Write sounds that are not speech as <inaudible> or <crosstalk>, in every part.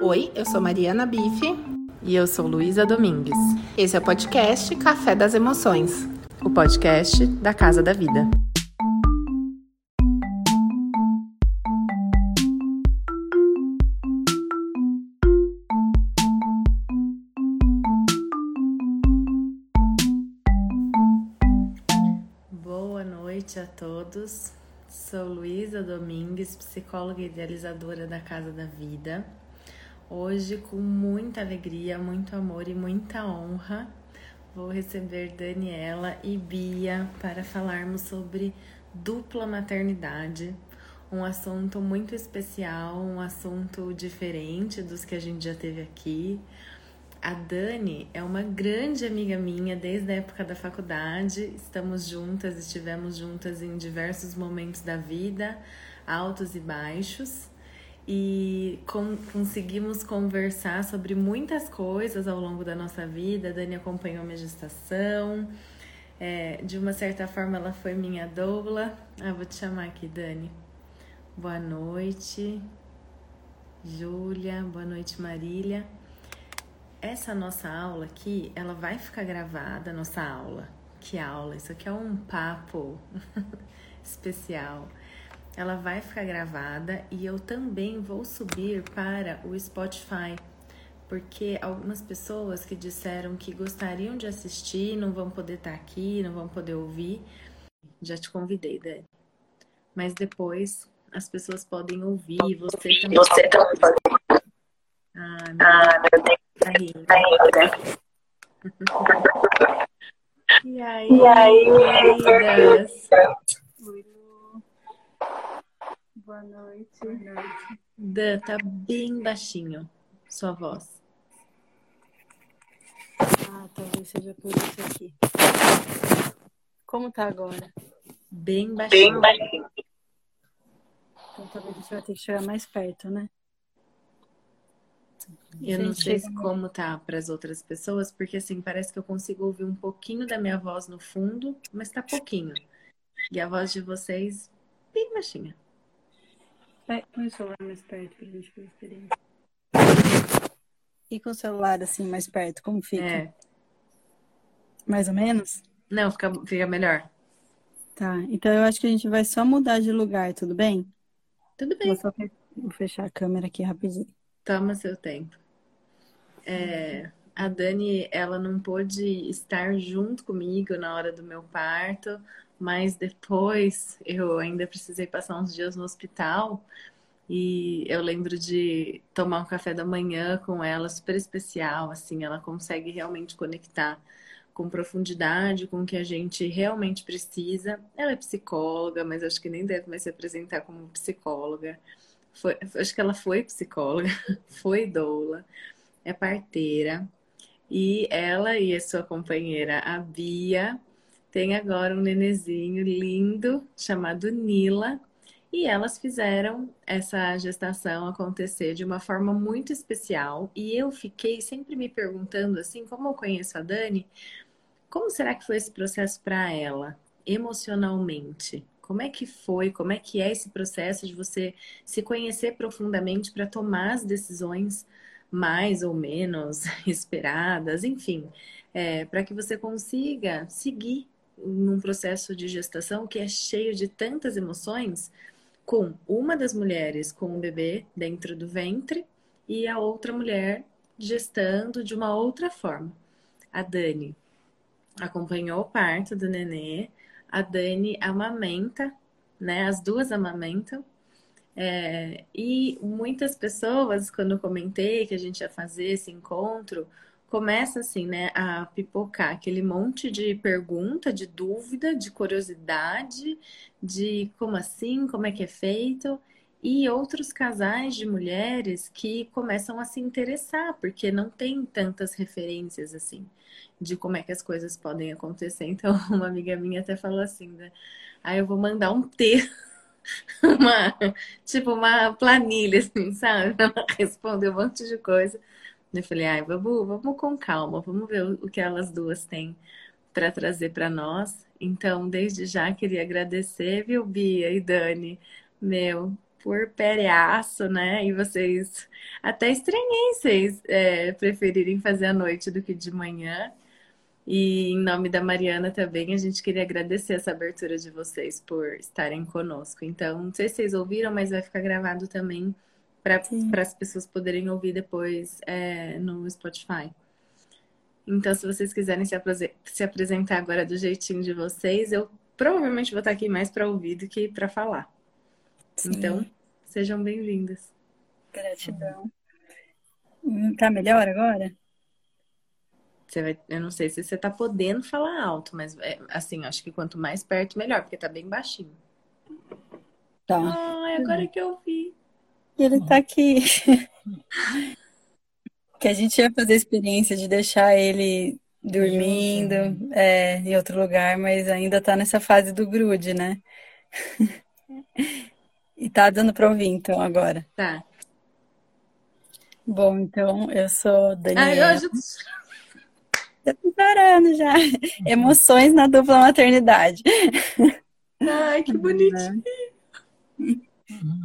Oi, eu sou Mariana Bife. E eu sou Luísa Domingues. Esse é o podcast Café das Emoções o podcast da Casa da Vida. Boa noite a todos. Sou Luísa Domingues, psicóloga e idealizadora da Casa da Vida. Hoje, com muita alegria, muito amor e muita honra, vou receber Daniela e Bia para falarmos sobre dupla maternidade, um assunto muito especial, um assunto diferente dos que a gente já teve aqui. A Dani é uma grande amiga minha desde a época da faculdade. Estamos juntas, estivemos juntas em diversos momentos da vida, altos e baixos e com, conseguimos conversar sobre muitas coisas ao longo da nossa vida. A Dani acompanhou minha gestação. É, de uma certa forma, ela foi minha doula. Ah, vou te chamar aqui, Dani. Boa noite, Júlia. Boa noite, Marília. Essa nossa aula aqui, ela vai ficar gravada, nossa aula. Que aula? Isso aqui é um papo <laughs> especial ela vai ficar gravada e eu também vou subir para o Spotify, porque algumas pessoas que disseram que gostariam de assistir não vão poder estar aqui, não vão poder ouvir. Já te convidei, Dani. Mas depois as pessoas podem ouvir, você também. Você também pode. Ah, meu, ah, Deus. Tá rindo. Tá rindo. <laughs> E aí, e aí, queridas? Boa noite. Boa noite. Dan, tá bem baixinho sua voz. Ah, talvez seja por isso aqui. Como tá agora? Bem baixinho. Bem baixinho. Então talvez a gente vai ter que chegar mais perto, né? Eu não sei como tá para as outras pessoas, porque assim, parece que eu consigo ouvir um pouquinho da minha voz no fundo, mas tá pouquinho. E a voz de vocês bem baixinha. É, põe o celular mais perto pra gente ver a experiência. E com o celular assim mais perto, como fica? É. Mais ou menos? Não, fica, fica melhor. Tá, então eu acho que a gente vai só mudar de lugar, tudo bem? Tudo bem. Vou só vou fechar a câmera aqui rapidinho. Toma seu tempo. É, a Dani, ela não pôde estar junto comigo na hora do meu parto, mas depois eu ainda precisei passar uns dias no hospital e eu lembro de tomar um café da manhã com ela, super especial, assim, ela consegue realmente conectar com profundidade com o que a gente realmente precisa. Ela é psicóloga, mas acho que nem deve mais se apresentar como psicóloga. Foi, acho que ela foi psicóloga, <laughs> foi doula, é parteira. E ela e a sua companheira, a Bia, tem agora um nenezinho lindo chamado Nila. E elas fizeram essa gestação acontecer de uma forma muito especial. E eu fiquei sempre me perguntando, assim, como eu conheço a Dani, como será que foi esse processo para ela, emocionalmente? Como é que foi? Como é que é esse processo de você se conhecer profundamente para tomar as decisões mais ou menos <laughs> esperadas, enfim, é, para que você consiga seguir num processo de gestação que é cheio de tantas emoções, com uma das mulheres com o bebê dentro do ventre e a outra mulher gestando de uma outra forma. A Dani acompanhou o parto do nenê, a Dani amamenta, né? As duas amamentam. É, e muitas pessoas, quando eu comentei que a gente ia fazer esse encontro, começa assim, né, a pipocar aquele monte de pergunta, de dúvida, de curiosidade, de como assim, como é que é feito, e outros casais de mulheres que começam a se interessar, porque não tem tantas referências assim de como é que as coisas podem acontecer. Então, <laughs> uma amiga minha até falou assim, né? Aí ah, eu vou mandar um texto <laughs> uma, tipo uma planilha, assim, sabe? <laughs> Ela respondeu um monte de coisa. Eu falei, ai, vamos, vamos com calma, vamos ver o que elas duas têm para trazer para nós. Então, desde já queria agradecer, viu, Bia e Dani, meu, por periaço, né? E vocês até estranhei vocês é, preferirem fazer à noite do que de manhã. E em nome da Mariana também, a gente queria agradecer essa abertura de vocês por estarem conosco. Então, não sei se vocês ouviram, mas vai ficar gravado também para as pessoas poderem ouvir depois é, no Spotify. Então, se vocês quiserem se, se apresentar agora do jeitinho de vocês, eu provavelmente vou estar aqui mais para ouvir do que para falar. Sim. Então, sejam bem-vindas. Gratidão. Hum, tá melhor agora? Você vai, eu não sei se você tá podendo falar alto, mas é, assim, acho que quanto mais perto, melhor, porque tá bem baixinho. Tá. Ai, agora que eu vi. Ele tá aqui. <laughs> que a gente ia fazer a experiência de deixar ele dormindo é, em outro lugar, mas ainda tá nessa fase do grude, né? <laughs> e tá dando pra ouvir, então, agora. Tá. Bom, então, eu sou Daniela. Ai, hoje... Já tô chorando já. <laughs> Emoções na dupla maternidade. Ai, que bonitinho.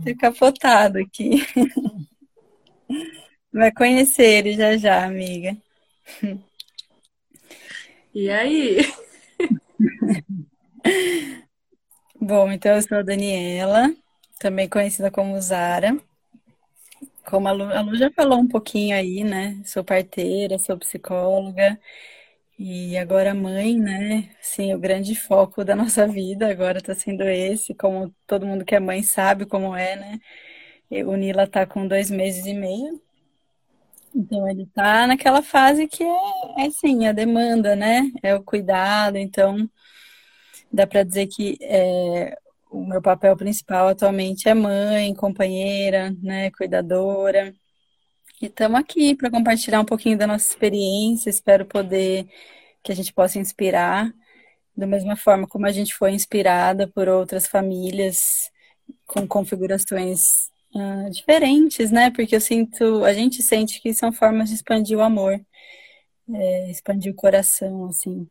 Fica capotado aqui. <laughs> Vai conhecer ele já já, amiga. E aí? <laughs> Bom, então eu sou a Daniela, também conhecida como Zara. Como a Lu, a Lu já falou um pouquinho aí, né? Sou parteira, sou psicóloga e agora mãe, né? Sim, o grande foco da nossa vida agora está sendo esse, como todo mundo que é mãe sabe como é, né? O Nila está com dois meses e meio. Então ele está naquela fase que é, é sim, a demanda, né? É o cuidado. Então dá para dizer que é, o meu papel principal atualmente é mãe, companheira, né, cuidadora. E estamos aqui para compartilhar um pouquinho da nossa experiência. Espero poder que a gente possa inspirar da mesma forma como a gente foi inspirada por outras famílias com configurações uh, diferentes, né? Porque eu sinto, a gente sente que são formas de expandir o amor, é, expandir o coração, assim.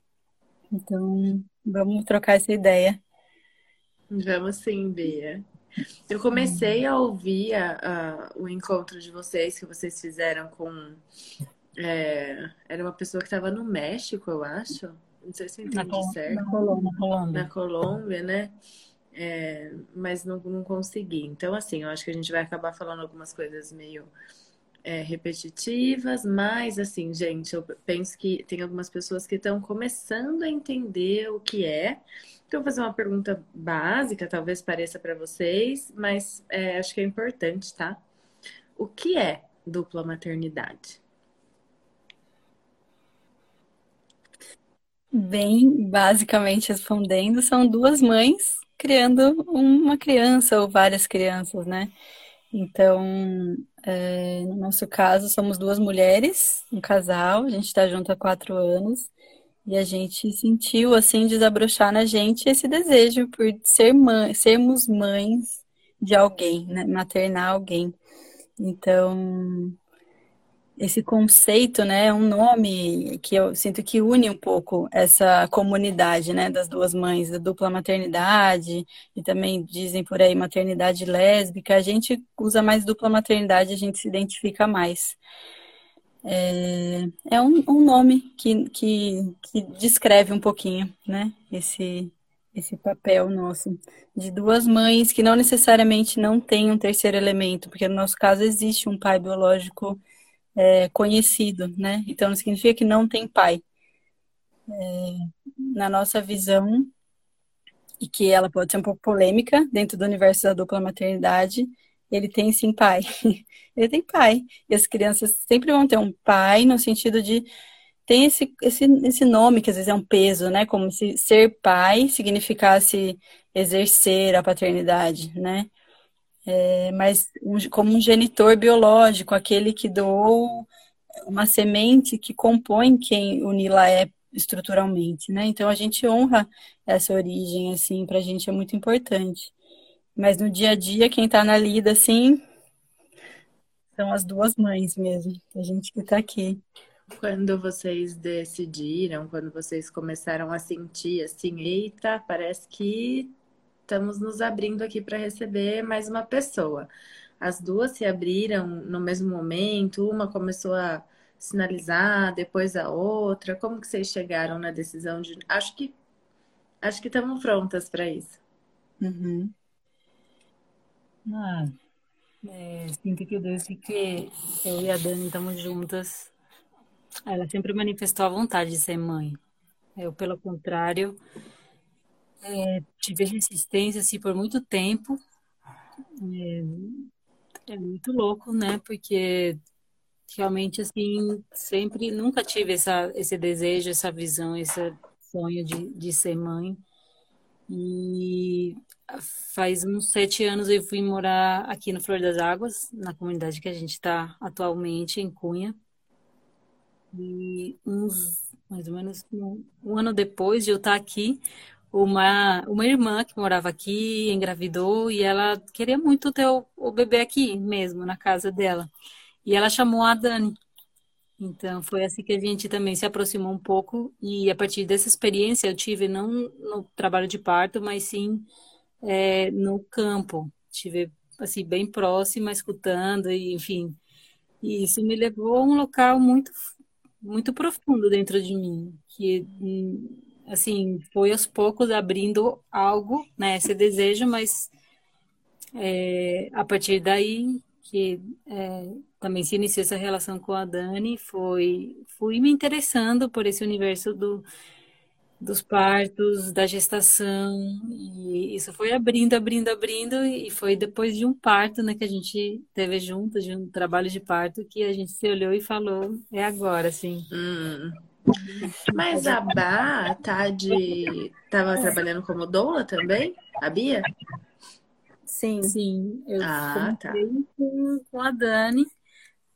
Então, vamos trocar essa ideia. Vamos sim, Bia. Eu comecei a ouvir a, a, o encontro de vocês que vocês fizeram com. É, era uma pessoa que estava no México, eu acho. Não sei se eu entendi na, certo. Na Colômbia. Na Colômbia, né? É, mas não, não consegui. Então, assim, eu acho que a gente vai acabar falando algumas coisas meio é, repetitivas, mas, assim, gente, eu penso que tem algumas pessoas que estão começando a entender o que é. Então, vou fazer uma pergunta básica, talvez pareça para vocês, mas é, acho que é importante, tá? O que é dupla maternidade? Bem, basicamente respondendo, são duas mães criando uma criança ou várias crianças, né? Então, é, no nosso caso, somos duas mulheres, um casal, a gente está junto há quatro anos. E a gente sentiu, assim, desabrochar na gente esse desejo por ser mãe, sermos mães de alguém, né? maternar alguém. Então, esse conceito, né, é um nome que eu sinto que une um pouco essa comunidade, né, das duas mães, da dupla maternidade, e também dizem por aí maternidade lésbica. A gente usa mais dupla maternidade, a gente se identifica mais. É, é um, um, nome que, que, que descreve um pouquinho, né? Esse, esse papel nosso de duas mães que não necessariamente não têm um terceiro elemento, porque no nosso caso existe um pai biológico é, conhecido, né? Então não significa que não tem pai. É, na nossa visão, e que ela pode ser um pouco polêmica dentro do universo da dupla maternidade, ele tem sim pai. <laughs> ele tem pai. E as crianças sempre vão ter um pai no sentido de tem esse, esse, esse nome que às vezes é um peso, né? Como se ser pai significasse exercer a paternidade, né? É, mas como um genitor biológico, aquele que doou uma semente que compõe quem o Nila é estruturalmente, né? Então a gente honra essa origem, assim, para a gente é muito importante. Mas no dia a dia, quem está na lida, assim, são as duas mães mesmo, a gente que está aqui. Quando vocês decidiram, quando vocês começaram a sentir assim, eita, parece que estamos nos abrindo aqui para receber mais uma pessoa. As duas se abriram no mesmo momento, uma começou a sinalizar, depois a outra. Como que vocês chegaram na decisão de. Acho que acho que estamos prontas para isso. Uhum. Ah, é, sinto que desde que eu e a Dani estamos juntas, ela sempre manifestou a vontade de ser mãe. Eu, pelo contrário, é, tive resistência assim, por muito tempo. É, é muito louco, né? Porque realmente assim sempre nunca tive essa, esse desejo, essa visão, esse sonho de, de ser mãe. E faz uns sete anos eu fui morar aqui no Flor das Águas, na comunidade que a gente está atualmente, em Cunha. E uns, mais ou menos, um, ano depois de eu estar aqui, uma, uma irmã que morava aqui engravidou e ela queria muito ter o, o bebê aqui mesmo, na casa dela. E ela chamou a Dani. Então, foi assim que a gente também se aproximou um pouco. E a partir dessa experiência, eu tive não no trabalho de parto, mas sim é, no campo. Tive, assim, bem próxima, escutando, e, enfim. E isso me levou a um local muito, muito profundo dentro de mim, que, assim, foi aos poucos abrindo algo, né, esse desejo, mas é, a partir daí que é, também se iniciou essa relação com a Dani, foi fui me interessando por esse universo do, dos partos, da gestação, e isso foi abrindo, abrindo, abrindo, e foi depois de um parto, né, que a gente teve junto, de um trabalho de parto, que a gente se olhou e falou, é agora, assim. Hum. Mas a Bá tá de... tava trabalhando como doula também? A Bia? Sim. Sim, eu ah, tá. com, com a Dani,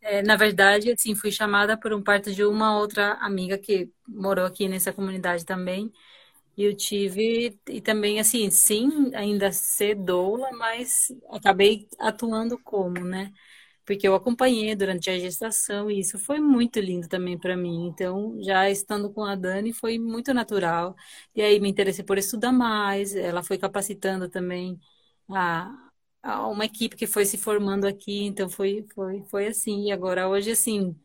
é, na verdade, assim, fui chamada por um parto de uma outra amiga que morou aqui nessa comunidade também. E eu tive, e também, assim, sim, ainda ser doula, mas acabei atuando como, né? Porque eu acompanhei durante a gestação e isso foi muito lindo também para mim. Então, já estando com a Dani, foi muito natural. E aí me interessei por estudar mais, ela foi capacitando também a, uma equipe que foi se formando aqui, então foi, foi, foi assim. E agora hoje, assim,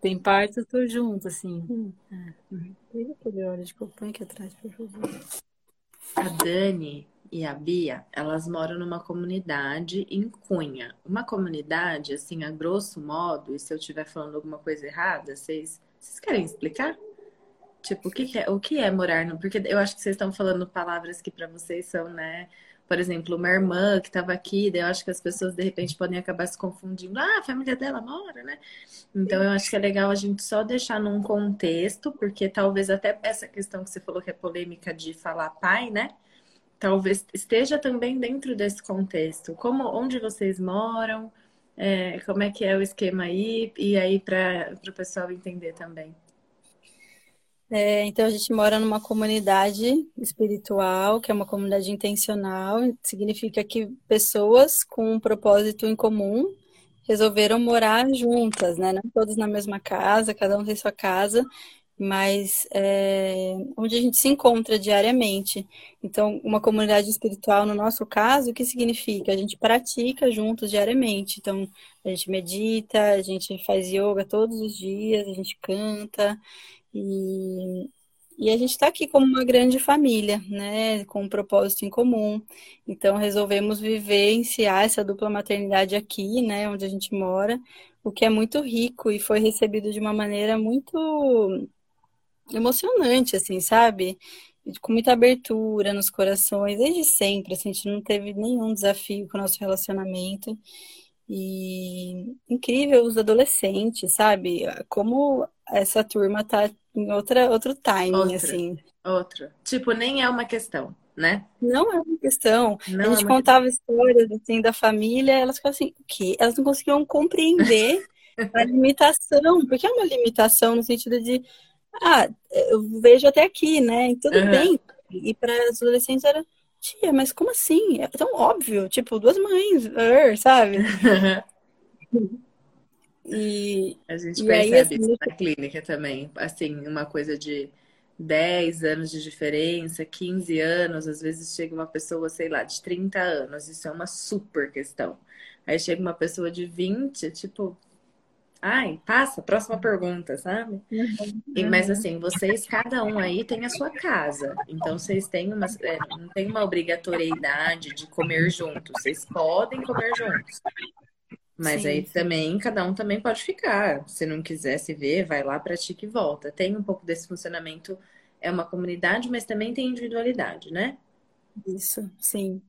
tem partes, eu tô junto, assim. Hum. É. Aquele óleo de copanha aqui atrás, por favor. A Dani e a Bia, elas moram numa comunidade em Cunha. Uma comunidade, assim, a grosso modo, e se eu estiver falando alguma coisa errada, vocês, vocês querem explicar? Tipo, o que, é, o que é morar no. Porque eu acho que vocês estão falando palavras que para vocês são, né? Por exemplo, uma irmã que estava aqui, daí eu acho que as pessoas de repente podem acabar se confundindo. Ah, a família dela mora, né? Então eu acho que é legal a gente só deixar num contexto, porque talvez até essa questão que você falou que é polêmica de falar pai, né? Talvez esteja também dentro desse contexto. Como onde vocês moram, é, como é que é o esquema aí, e aí para o pessoal entender também. É, então a gente mora numa comunidade espiritual, que é uma comunidade intencional, significa que pessoas com um propósito em comum resolveram morar juntas, né? Não todos na mesma casa, cada um tem sua casa, mas é, onde a gente se encontra diariamente. Então, uma comunidade espiritual, no nosso caso, o que significa? A gente pratica juntos diariamente. Então, a gente medita, a gente faz yoga todos os dias, a gente canta. E, e a gente está aqui como uma grande família, né, com um propósito em comum. Então, resolvemos vivenciar essa dupla maternidade aqui, né, onde a gente mora, o que é muito rico e foi recebido de uma maneira muito emocionante, assim, sabe? Com muita abertura nos corações, desde sempre, assim, a gente não teve nenhum desafio com o nosso relacionamento. E incrível os adolescentes, sabe? Como essa turma tá em outra, outro timing, outra, assim. Outro. Tipo, nem é uma questão, né? Não é uma questão. Não a gente é contava questão. histórias assim da família, elas ficavam assim, o quê? Elas não conseguiam compreender <laughs> a limitação, porque é uma limitação no sentido de ah, eu vejo até aqui, né? E tudo uhum. bem. E para as adolescentes era, tia, mas como assim? É tão óbvio, tipo, duas mães, er, sabe? <laughs> E, a gente e percebe aí, assim, isso na clínica também, assim, uma coisa de 10 anos de diferença, 15 anos, às vezes chega uma pessoa, sei lá, de 30 anos, isso é uma super questão. Aí chega uma pessoa de 20, tipo, ai, passa, próxima pergunta, sabe? Uhum. E, mas assim, vocês, cada um aí tem a sua casa, então vocês têm uma, é, não tem uma obrigatoriedade de comer juntos, vocês podem comer juntos. Mas sim, aí sim. também, cada um também pode ficar. Se não quiser se ver, vai lá, pratica e volta. Tem um pouco desse funcionamento, é uma comunidade, mas também tem individualidade, né? Isso, sim.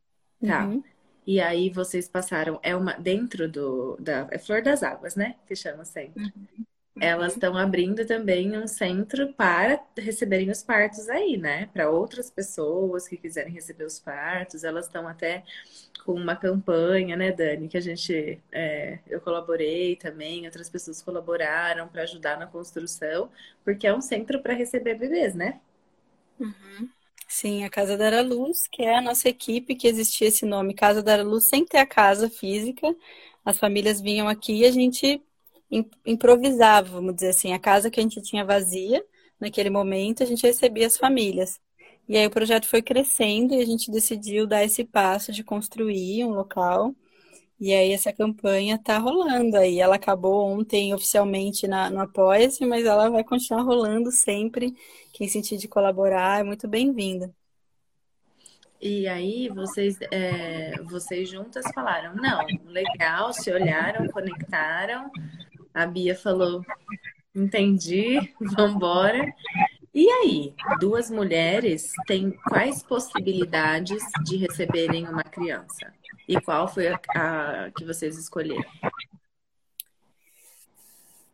Tá. Uhum. E aí vocês passaram, é uma dentro do da é Flor das Águas, né? Que chama sempre. Uhum. Elas estão abrindo também um centro para receberem os partos aí, né? Para outras pessoas que quiserem receber os partos, elas estão até com uma campanha, né, Dani, que a gente é, eu colaborei também, outras pessoas colaboraram para ajudar na construção, porque é um centro para receber bebês, né? Uhum. Sim, a Casa da Luz, que é a nossa equipe que existia esse nome, Casa da Luz, sem ter a casa física. As famílias vinham aqui e a gente improvisava, vamos dizer assim, a casa que a gente tinha vazia naquele momento, a gente recebia as famílias. E aí o projeto foi crescendo e a gente decidiu dar esse passo de construir um local. E aí essa campanha está rolando aí. Ela acabou ontem oficialmente na, no Apoia-se, mas ela vai continuar rolando sempre. Quem sentir de colaborar é muito bem-vinda. E aí vocês, é, vocês juntas falaram, não, legal, se olharam, conectaram. A Bia falou, entendi, <laughs> vambora. E aí, duas mulheres têm quais possibilidades de receberem uma criança? E qual foi a, a que vocês escolheram?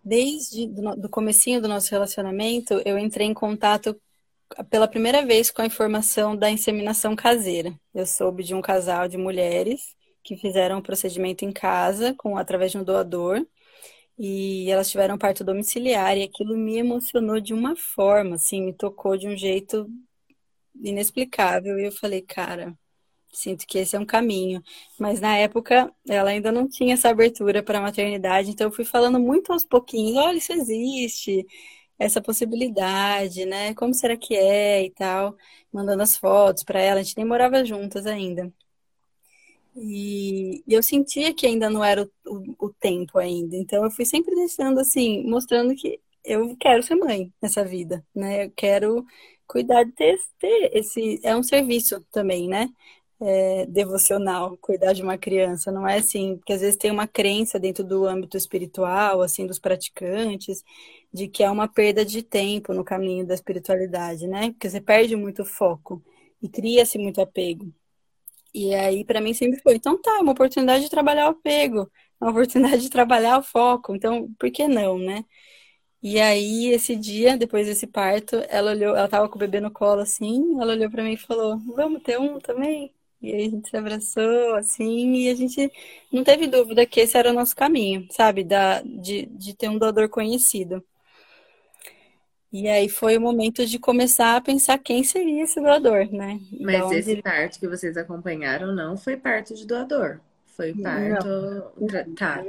Desde do, comecinho do nosso relacionamento, eu entrei em contato pela primeira vez com a informação da inseminação caseira. Eu soube de um casal de mulheres que fizeram o um procedimento em casa com através de um doador e elas tiveram parto domiciliar e aquilo me emocionou de uma forma, assim, me tocou de um jeito inexplicável e eu falei, cara, sinto que esse é um caminho. Mas na época ela ainda não tinha essa abertura para a maternidade, então eu fui falando muito aos pouquinhos, olha, isso existe, essa possibilidade, né? Como será que é e tal, mandando as fotos para ela, a gente nem morava juntas ainda. E, eu sentia que ainda não era o, o, o, tempo ainda. Então eu fui sempre deixando assim, mostrando que eu quero ser mãe nessa vida, né? Eu quero cuidar de ter, ter esse. É um serviço também, né? É, devocional, cuidar de uma criança. Não é assim, porque às vezes tem uma crença dentro do âmbito espiritual, assim, dos praticantes, de que é uma perda de tempo no caminho da espiritualidade, né? Porque você perde muito foco e cria-se muito apego. E aí, para mim, sempre foi, então tá, é uma oportunidade de trabalhar o apego, é uma oportunidade de trabalhar o foco, então por que não, né? E aí, esse dia, depois desse parto, ela olhou, ela tava com o bebê no colo assim, ela olhou para mim e falou: Vamos ter um também? E aí a gente se abraçou, assim, e a gente não teve dúvida que esse era o nosso caminho, sabe? Da, de, de ter um doador conhecido. E aí foi o momento de começar a pensar quem seria esse doador, né? Mas esse ele... parto que vocês acompanharam não foi parto de doador. Foi parto. Não. Tá.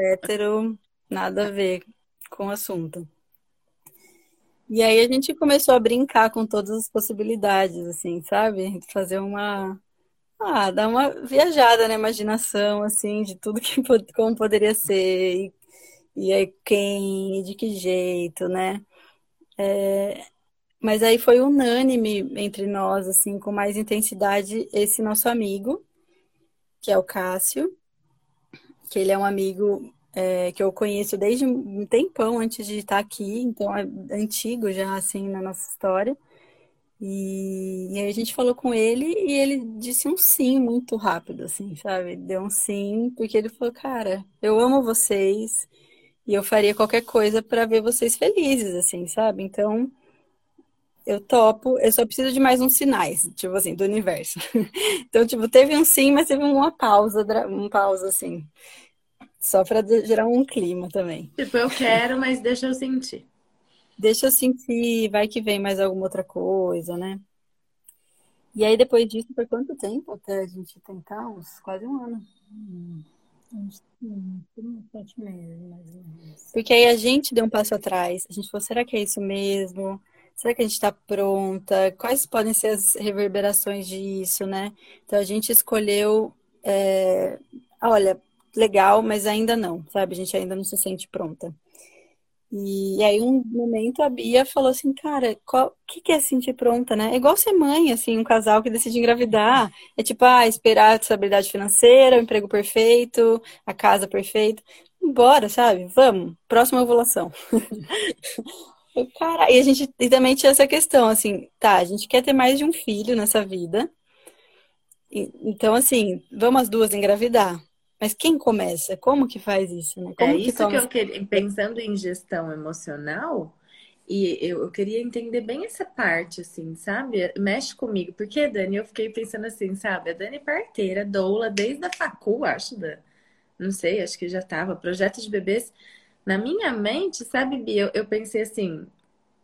hétero, nada a ver com o assunto. E aí a gente começou a brincar com todas as possibilidades, assim, sabe? Fazer uma. Ah, dar uma viajada na imaginação, assim, de tudo que como poderia ser. E, e aí quem, de que jeito, né? É, mas aí foi unânime entre nós, assim, com mais intensidade, esse nosso amigo, que é o Cássio, que ele é um amigo é, que eu conheço desde um tempão antes de estar aqui, então é antigo já, assim, na nossa história. E, e aí a gente falou com ele e ele disse um sim muito rápido, assim, sabe? Deu um sim, porque ele falou, cara, eu amo vocês, e eu faria qualquer coisa para ver vocês felizes, assim, sabe? Então, eu topo, eu só preciso de mais uns sinais, tipo assim, do universo. <laughs> então, tipo, teve um sim, mas teve uma pausa, uma pausa, assim. Só para gerar um clima também. Tipo, eu quero, mas deixa eu sentir. Deixa eu sentir, vai que vem mais alguma outra coisa, né? E aí, depois disso, foi quanto tempo até a gente tentar? Uns quase um ano. Hum. Porque aí a gente deu um passo atrás. A gente falou, será que é isso mesmo? Será que a gente está pronta? Quais podem ser as reverberações disso, né? Então a gente escolheu, é, olha, legal, mas ainda não, sabe? A gente ainda não se sente pronta. E aí, um momento, a Bia falou assim, cara, o que, que é sentir pronta, né? É igual ser mãe, assim, um casal que decide engravidar. É tipo, ah, esperar a estabilidade financeira, o emprego perfeito, a casa perfeita. Bora, sabe? Vamos, próxima ovulação. <laughs> Cara, e a gente e também tinha essa questão, assim, tá, a gente quer ter mais de um filho nessa vida. Então, assim, vamos as duas engravidar. Mas quem começa? Como que faz isso, né? Como é que isso toma... que eu queria, pensando em gestão emocional, e eu, eu, queria entender bem essa parte, assim, sabe? Mexe comigo. Porque, Dani, eu fiquei pensando assim, sabe? A Dani é parteira, doula, desde a facu, acho, da... não sei, acho que já tava, projeto de bebês. Na minha mente, sabe, Bia, eu, eu pensei assim,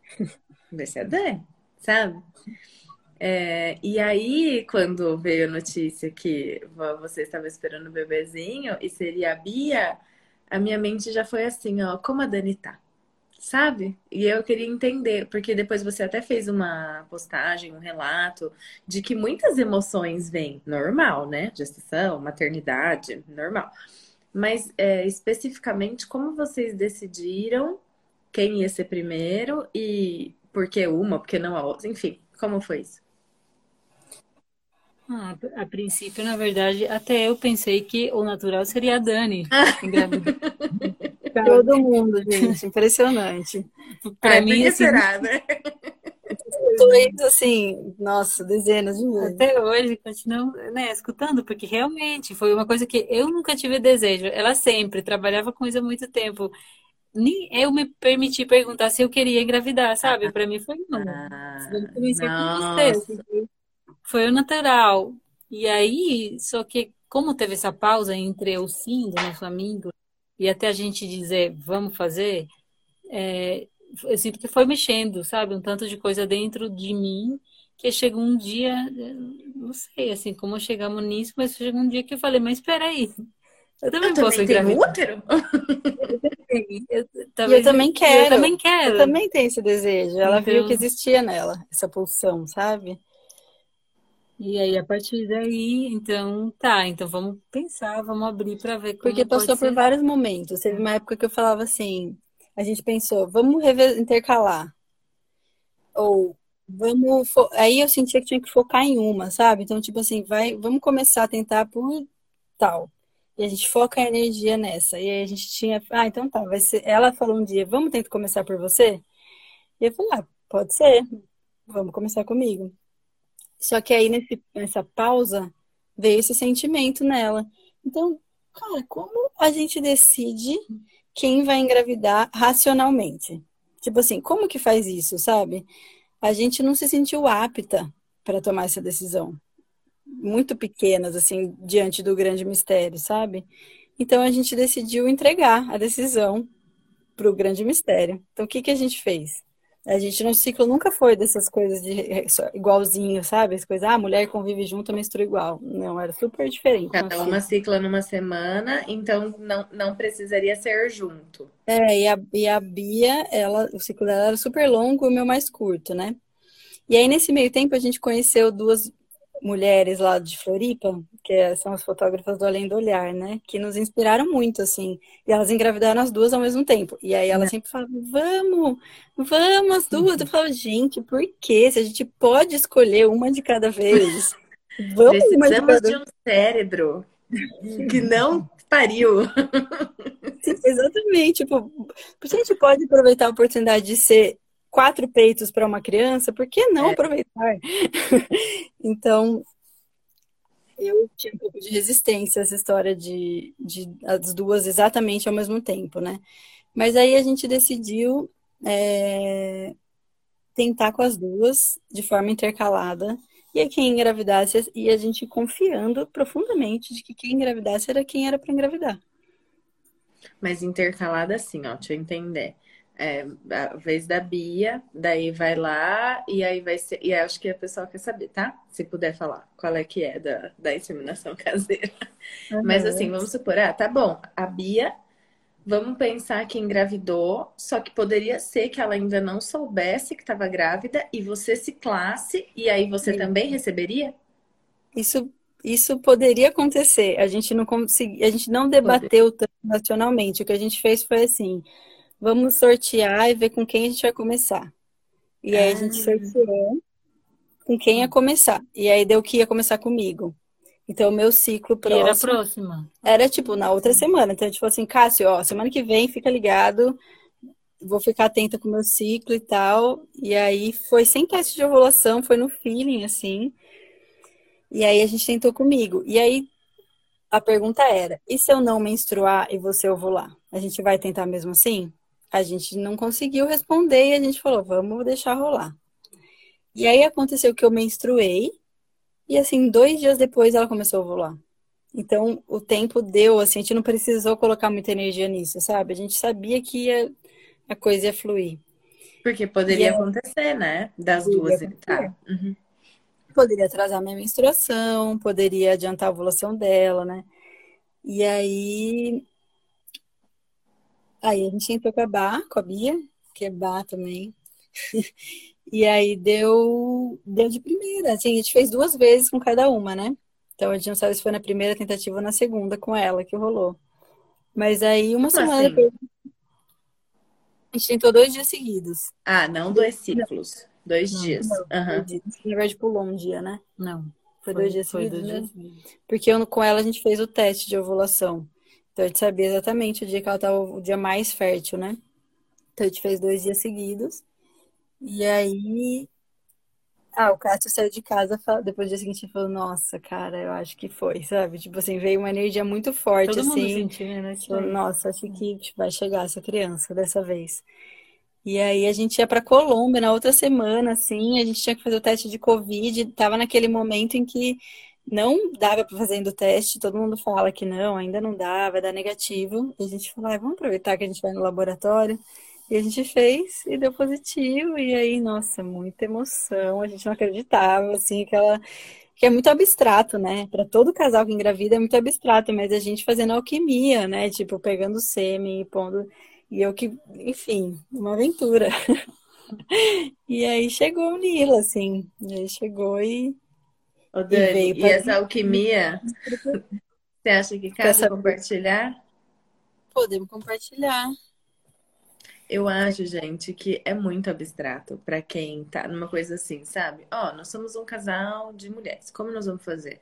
<laughs> vai ser a Dani, sabe? É, e aí, quando veio a notícia que você estava esperando o bebezinho e seria a Bia, a minha mente já foi assim, ó, como a Dani tá, sabe? E eu queria entender, porque depois você até fez uma postagem, um relato de que muitas emoções vêm, normal, né? Gestação, maternidade, normal. Mas é, especificamente, como vocês decidiram quem ia ser primeiro e por que uma, por que não a outra, enfim, como foi isso? Ah, a princípio, na verdade, até eu pensei que o natural seria a Dani. <laughs> Todo mundo, gente, impressionante. Para mim, assim, será, né? Dois, assim, nossa, dezenas de vezes. Até hoje, continuo né, escutando, porque realmente foi uma coisa que eu nunca tive desejo. Ela sempre trabalhava com isso há muito tempo. Nem eu me permiti perguntar se eu queria engravidar, sabe? Para mim foi não. Ah, comecei com você. Foi o natural. E aí, só que como teve essa pausa entre o sim do nosso amigo e até a gente dizer vamos fazer, é, eu sinto que foi mexendo, sabe? Um tanto de coisa dentro de mim que chegou um dia, não sei assim como chegamos nisso, mas chegou um dia que eu falei, mas espera aí, eu também eu posso também engravidar. útero? Eu, <laughs> eu, eu, também quero. Eu também quero. Eu também tenho esse desejo. Ela então... viu que existia nela essa pulsão, sabe? E aí, a partir daí, então, tá, então vamos pensar, vamos abrir para ver como Porque passou por vários momentos. Teve uma época que eu falava assim, a gente pensou, vamos intercalar. Ou vamos. Aí eu sentia que tinha que focar em uma, sabe? Então, tipo assim, vai, vamos começar a tentar por tal. E a gente foca a energia nessa. E aí a gente tinha. Ah, então tá, vai ser. Ela falou um dia, vamos tentar começar por você? E eu falei, ah, pode ser. Vamos começar comigo. Só que aí nesse, nessa pausa veio esse sentimento nela. Então, cara, como a gente decide quem vai engravidar racionalmente? Tipo assim, como que faz isso, sabe? A gente não se sentiu apta para tomar essa decisão. Muito pequenas, assim, diante do grande mistério, sabe? Então a gente decidiu entregar a decisão para o grande mistério. Então o que, que a gente fez? A gente no ciclo nunca foi dessas coisas de igualzinho, sabe? As coisas, ah, mulher convive junto, menstrua igual. Não, era super diferente. Cada uma cicla numa semana, então não, não precisaria ser junto. É, e a, e a Bia, ela, o ciclo dela era super longo e o meu mais curto, né? E aí, nesse meio tempo, a gente conheceu duas mulheres lá de Floripa, que são as fotógrafas do Além do Olhar, né? Que nos inspiraram muito, assim. E elas engravidaram as duas ao mesmo tempo. E aí elas é. sempre falavam, vamos, vamos as duas. Eu falava, gente, por quê? Se a gente pode escolher uma de cada vez. <laughs> Vamos Precisamos de, de um cérebro que não pariu. Sim, exatamente. Tipo, a gente pode aproveitar a oportunidade de ser quatro peitos para uma criança, por que não é. aproveitar? <laughs> então, eu tinha um pouco de resistência a essa história de, de as duas exatamente ao mesmo tempo, né? Mas aí a gente decidiu é, tentar com as duas de forma intercalada. E aí quem engravidasse, e a gente confiando profundamente de que quem engravidasse era quem era para engravidar. Mas intercalada assim, ó, deixa eu entender é, a vez da Bia, daí vai lá e aí vai ser. E acho que a pessoa quer saber, tá? Se puder falar qual é que é da, da inseminação <laughs> caseira. Uhum. Mas assim, vamos supor, ah, tá bom, a Bia Vamos pensar que engravidou, só que poderia ser que ela ainda não soubesse que estava grávida e você ciclasse e aí você Sim. também receberia? Isso, isso poderia acontecer. A gente não consegui, a gente não debateu tanto racionalmente. O que a gente fez foi assim: vamos sortear e ver com quem a gente vai começar. E aí a gente Ah. sorteou com quem ia começar. E aí deu que ia começar comigo. Então, o meu ciclo E era próximo próxima. era tipo na outra semana. Então, tipo assim, Cássio, ó, semana que vem fica ligado, vou ficar atenta com o meu ciclo e tal. E aí foi sem teste de ovulação, foi no feeling, assim. E aí a gente tentou comigo. E aí a pergunta era: e se eu não menstruar e você ovular? A gente vai tentar mesmo assim? A gente não conseguiu responder e a gente falou: vamos deixar rolar. E aí aconteceu que eu menstruei, e assim, dois dias depois ela começou a ovular. Então, o tempo deu, assim, a gente não precisou colocar muita energia nisso, sabe? A gente sabia que ia, a coisa ia fluir. Porque poderia acontecer, né? Das Poderia duas. Tá. Uhum. Poderia atrasar minha menstruação, poderia adiantar a ovulação dela, né? E aí. Aí a gente entrou com a Bá, com a Bia, que é Bá também. <laughs> E aí deu, deu de primeira. Assim, a gente fez duas vezes com cada uma, né? Então a gente não sabe se foi na primeira tentativa ou na segunda com ela que rolou. Mas aí, uma semana assim? depois, a gente tentou dois dias seguidos. Ah, não dois ciclos. Dois Não, dias. Aham. Na verdade, pulou um dia, né? Não. Foi dois dias foi seguidos, dois né? dias seguidos. Porque eu, com ela a gente fez o teste de ovulação. Então a gente sabia exatamente o dia que ela estava o dia mais fértil, né? Então a gente fez dois dias seguidos. E aí. Ah, o Cássio saiu de casa depois do dia seguinte e falou: Nossa, cara, eu acho que foi, sabe? Tipo assim, veio uma energia muito forte, Todo mundo assim. sentiu, né? Falou, Nossa, acho que vai chegar essa criança dessa vez. E aí a gente ia para Colômbia na outra semana, assim, a gente tinha que fazer o teste de Covid, tava naquele momento em que não dava para fazer o teste, todo mundo fala que não, ainda não dá, vai dar negativo. E a gente falou, ah, vamos aproveitar que a gente vai no laboratório. E a gente fez e deu positivo. E aí, nossa, muita emoção, a gente não acreditava, assim, aquela que é muito abstrato, né? Para todo casal que engravida é muito abstrato, mas a gente fazendo alquimia, né? Tipo, pegando sêmen e pondo. E eu que, enfim, uma aventura. <laughs> E aí chegou o Nilo, assim. E aí chegou e. Ô, E Dani, veio e pra- essa alquimia, <laughs> você acha que cabe Essa- compartilhar? Podemos compartilhar. Eu acho, gente, que é muito abstrato pra quem tá numa coisa assim, sabe? Ó, nós somos um casal de mulheres. Como nós vamos fazer?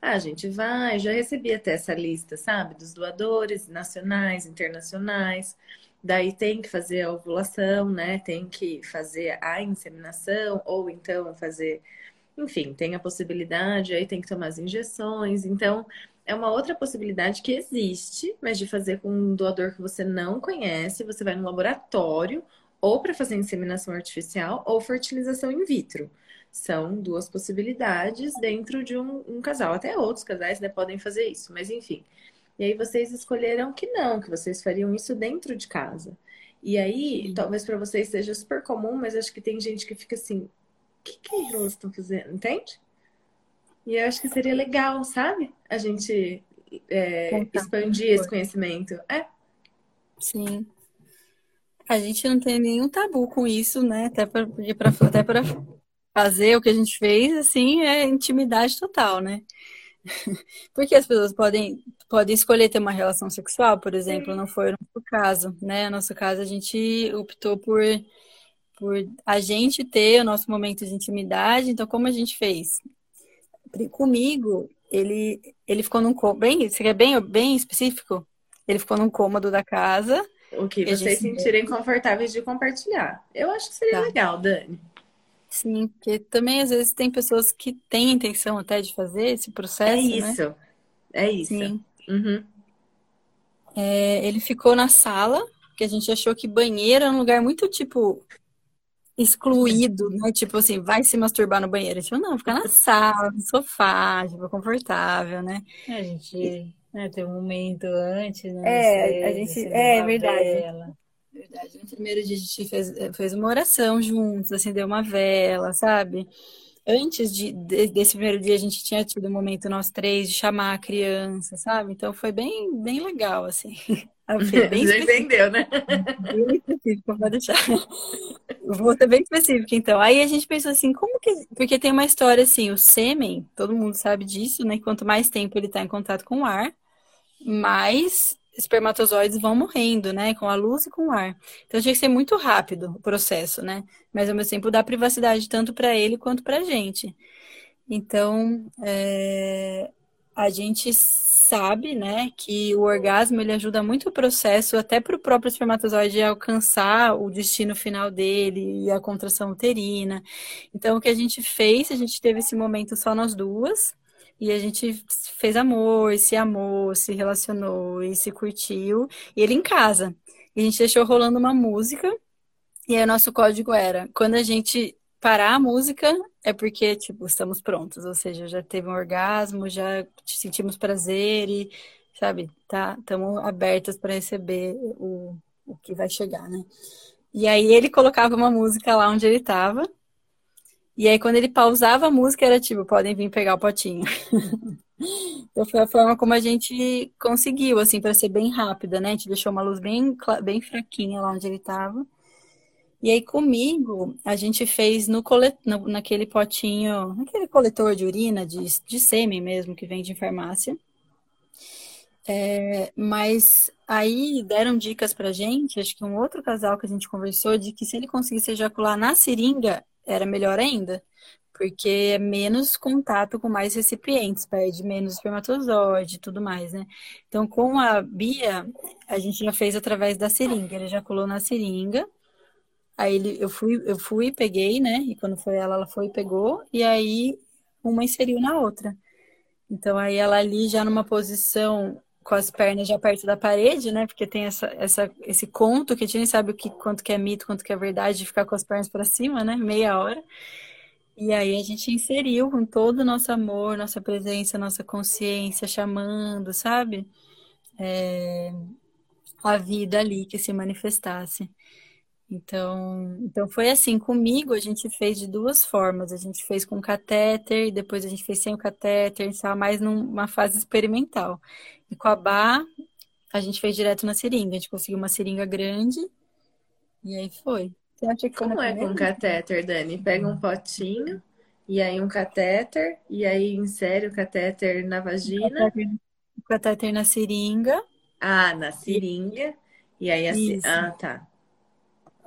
Ah, a gente vai, já recebi até essa lista, sabe? Dos doadores nacionais, internacionais. Daí tem que fazer a ovulação, né? Tem que fazer a inseminação, ou então fazer. Enfim, tem a possibilidade, aí tem que tomar as injeções. Então, é uma outra possibilidade que existe, mas de fazer com um doador que você não conhece, você vai no laboratório, ou para fazer inseminação artificial, ou fertilização in vitro. São duas possibilidades dentro de um, um casal. Até outros casais, né, podem fazer isso, mas enfim. E aí vocês escolheram que não, que vocês fariam isso dentro de casa. E aí, talvez para vocês seja super comum, mas acho que tem gente que fica assim, que que elas estão fazendo? Entende? E eu acho que seria legal, sabe? A gente é, expandir esse conhecimento. É, Sim. A gente não tem nenhum tabu com isso, né? Até para até fazer o que a gente fez, assim, é intimidade total, né? <laughs> Porque as pessoas podem, podem escolher ter uma relação sexual, por exemplo, não foi o nosso caso, né? No nosso caso, a gente optou por, por a gente ter o nosso momento de intimidade. Então, como a gente fez? Comigo, ele, ele ficou num cômodo, bem, você quer bem, bem específico? Ele ficou num cômodo da casa. o que vocês gente- sentirem confortáveis de compartilhar. Eu acho que seria Tá. legal, Dani. Sim, porque também às vezes tem pessoas que têm intenção até de fazer esse É processo, né? isso. É isso. Sim. Uhum. É, ele ficou na sala, que a gente achou que banheiro é um lugar muito, tipo, excluído, né? Tipo assim, vai se masturbar no banheiro. Tipo, não, fica na sala, no sofá, tipo, confortável, né? É, a gente né, teve um momento antes, né? É, a gente- é verdade. Verdade. No primeiro dia a gente fez, fez uma oração juntos, acendeu uma vela, sabe? Antes de- desse primeiro dia a gente tinha tido um momento nós três de chamar a criança, sabe? Então foi bem, bem legal, assim. <laughs> <laughs> bem Já entendeu, né? <laughs> Bem específico, pode deixar. Vou ser bem específica, então. Aí a gente pensou assim, como que. Porque tem uma história assim, o sêmen, todo mundo sabe disso, né? Quanto mais tempo ele está em contato com o ar, mais espermatozoides vão morrendo, né? Com a luz e com o ar. Então tinha que ser muito rápido o processo, né? Mas ao mesmo tempo dar privacidade tanto para ele quanto para a gente. Então, é, a gente sabe, né, que o orgasmo ele ajuda muito o processo, até para o próprio espermatozoide alcançar o destino final dele e a contração uterina. Então, o que a gente fez, a gente teve esse momento só nós duas. E a gente fez amor, se amou, se relacionou e se curtiu. E ele em casa. E a gente deixou rolando uma música. E aí o nosso código era: quando a gente parar a música, é porque, tipo, estamos prontos. Ou seja, já teve um orgasmo, já sentimos prazer e, sabe, tá, estamos abertas para receber o, o que vai chegar, né? E aí ele colocava uma música lá onde ele estava. E aí, quando ele pausava a música, era tipo, podem vir pegar o potinho. <laughs> então, foi a forma como a gente conseguiu, assim, para ser bem rápida, né? A gente deixou uma luz bem, bem fraquinha lá onde ele estava. E aí, comigo, a gente fez no, colet... naquele potinho, naquele coletor de urina, de, de sêmen mesmo, que vende em farmácia. É, mas aí deram dicas pra gente, acho que um outro casal que a gente conversou, de que se ele conseguisse ejacular na seringa, era melhor ainda, porque é menos contato com mais recipientes, perde menos espermatozoide e tudo mais, né? Então, com a Bia, a gente já fez através da seringa, ele ejaculou na seringa, aí ele, eu fui, eu fui, peguei, né? E quando foi ela, ela foi e pegou, e aí uma inseriu na outra. Então, aí ela ali já numa posição com as pernas já perto da parede, né? Porque tem essa, essa, esse conto que a gente nem sabe o que, quanto que é mito, quanto que é verdade, de ficar com as pernas para cima, né? Meia hora. E aí a gente inseriu com todo o nosso amor, nossa presença, nossa consciência, chamando, sabe? É, a vida ali que se manifestasse. Então, então foi assim, comigo a gente fez de duas formas. A gente fez com catéter, depois a gente fez sem o catéter, estava mais numa fase experimental. E com a Bá, a gente fez direto na seringa. A gente conseguiu uma seringa grande e aí foi. Você acha que Como é com catéter, Dani? Pega um potinho e aí um catéter e aí insere o catéter na vagina. O catéter, na seringa. Ah, na seringa. E aí assim. Ah, tá.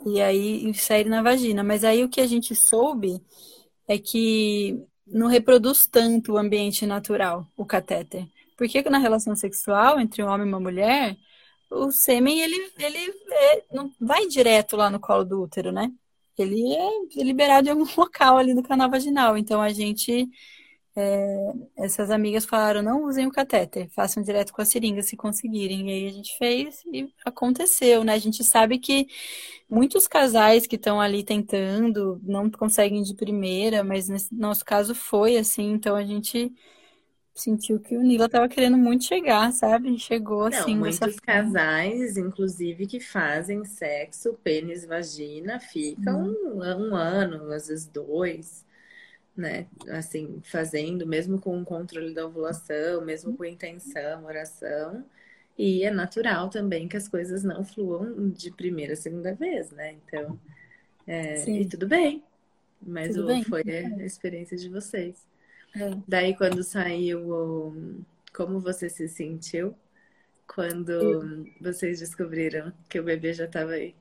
E aí insere na vagina. Mas aí o que a gente soube é que não reproduz tanto o ambiente natural, o catéter. Porque na relação sexual entre um homem e uma mulher, o sêmen ele, ele é, não vai direto lá no colo do útero, né? Ele é liberado em algum <laughs> local ali no canal vaginal. Então a gente é, essas amigas falaram, não usem o catéter, façam direto com a seringa se conseguirem. E aí a gente fez e aconteceu, né? A gente sabe que muitos casais que estão ali tentando não conseguem de primeira, mas nesse nosso caso foi assim, então a gente sentiu que o Nila estava querendo muito chegar, sabe? Chegou assim. Não, muitos casais, inclusive, que fazem sexo, pênis, vagina, ficam hum. um, um ano, às vezes dois né? Assim, fazendo, mesmo com o controle da ovulação, mesmo com intenção, oração. E é natural também que as coisas não fluam de primeira, segunda vez, né? Então, é, e tudo bem. Mas tudo o, bem. foi a experiência de vocês. É. Daí, quando saiu, como você se sentiu quando vocês descobriram que o bebê já estava aí?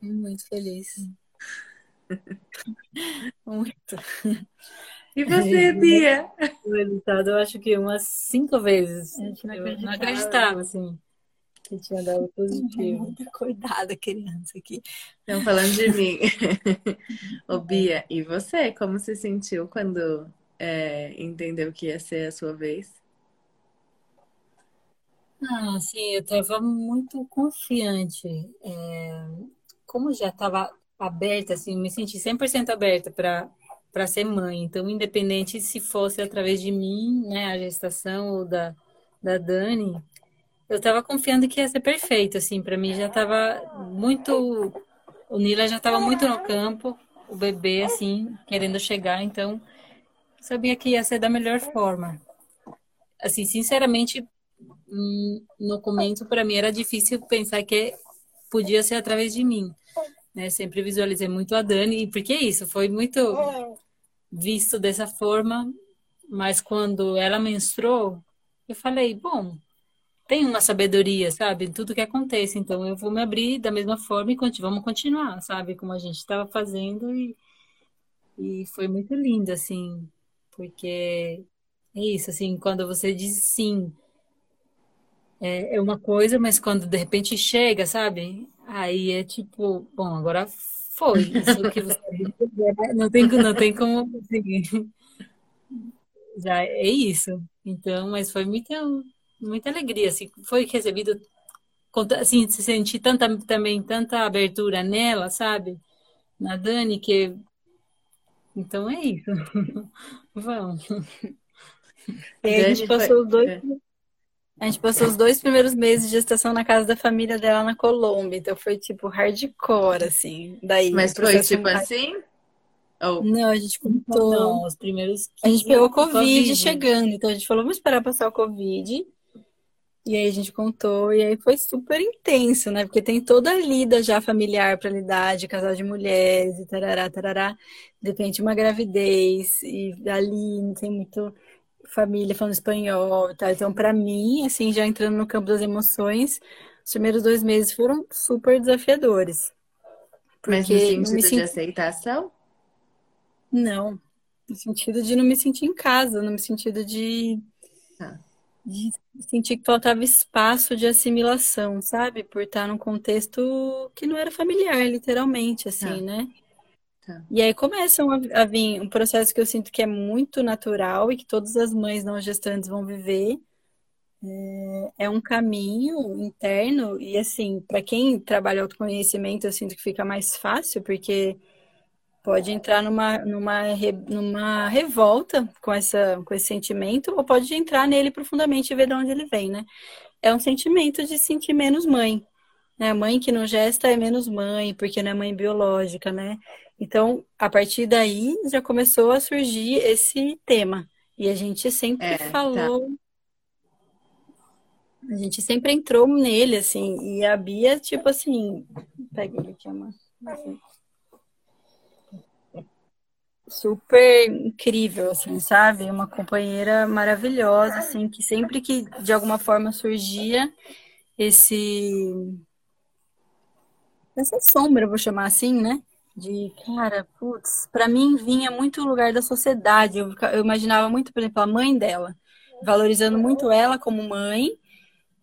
Muito feliz. <laughs> Muito. E você, é, Bia? Resultado, eu acho que umas cinco vezes. A gente não acreditava, não acreditava assim. Que tinha dado <laughs> positivo. Muito cuidado, criança aqui. Estão falando de mim. <laughs> Ô, Bia, e você? Como se sentiu quando é, entendeu que ia ser a sua vez? Ah, sim, eu estava muito confiante. É, como já estava aberta, assim, me senti 100% aberta para para ser mãe. Então, independente se fosse através de mim, né, a gestação ou da, da Dani, eu estava confiando que ia ser perfeito, assim, para mim já estava muito o Nila já estava muito no campo, o bebê assim, querendo chegar, então sabia que ia ser da melhor forma. Assim, sinceramente, hum, no começo para mim era difícil pensar que podia ser através de mim, né? Sempre visualizei muito a Dani, porque é isso, foi muito visto dessa forma, mas quando ela menstruou, eu falei, bom, tem uma sabedoria, sabe, tudo que acontece, então eu vou me abrir da mesma forma e vamos continuar, sabe, como a gente estava fazendo e, e foi muito lindo, assim, porque é isso, assim, quando você diz sim, é, é uma coisa, mas quando de repente chega, sabe, aí é tipo, bom, agora foi, isso que você <laughs> não tem, não tem como conseguir. <laughs> Já é isso. Então, mas foi muito muita alegria, assim, foi recebido, assim, se sentir tanta, também tanta abertura nela, sabe? Na Dani, que. Então é isso. <laughs> Vamos. E a gente passou os dois. A gente passou os dois primeiros meses de gestação na casa da família dela na Colômbia, então foi tipo hardcore, assim. Daí, Mas foi tipo assim? Oh. Não, a gente contou. Não, os primeiros. A gente pegou COVID, COVID chegando, então a gente falou, vamos esperar passar o Covid. E aí a gente contou, e aí foi super intenso, né? Porque tem toda a lida já familiar para lidar, de casal de mulheres, e tarará, tarará. De repente uma gravidez, e ali não tem muito família falando espanhol, tá? Então, para mim, assim, já entrando no campo das emoções, os primeiros dois meses foram super desafiadores. Mas no sentido senti... de aceitação? Não, no sentido de não me sentir em casa, no sentido de... Ah de sentir que faltava espaço de assimilação, sabe? Por estar num contexto que não era familiar, literalmente, assim, tá. né? Tá. E aí começam a, vir um processo que eu sinto que é muito natural e que todas as mães não gestantes vão viver. É, é um caminho interno, e assim, para quem trabalha autoconhecimento, eu sinto que fica mais fácil, porque pode entrar numa, numa, numa revolta com, essa, com esse sentimento, ou pode entrar nele profundamente e ver de onde ele vem, né? É um sentimento de sentir menos mãe. Né? Mãe que não gesta é menos mãe, porque não é mãe biológica, né? Então, a partir daí, já começou a surgir esse tema. E a gente sempre é, tá. falou. Tá. A gente sempre entrou nele, assim. E a Bia, tipo assim. Pega ele aqui, amor. Assim super incrível, assim, sabe? Uma companheira maravilhosa, assim, que sempre que de alguma forma surgia esse essa sombra, vou chamar assim, né? De cara, putz, para mim vinha muito o lugar da sociedade. Eu, eu imaginava muito, por exemplo, a mãe dela, valorizando muito ela como mãe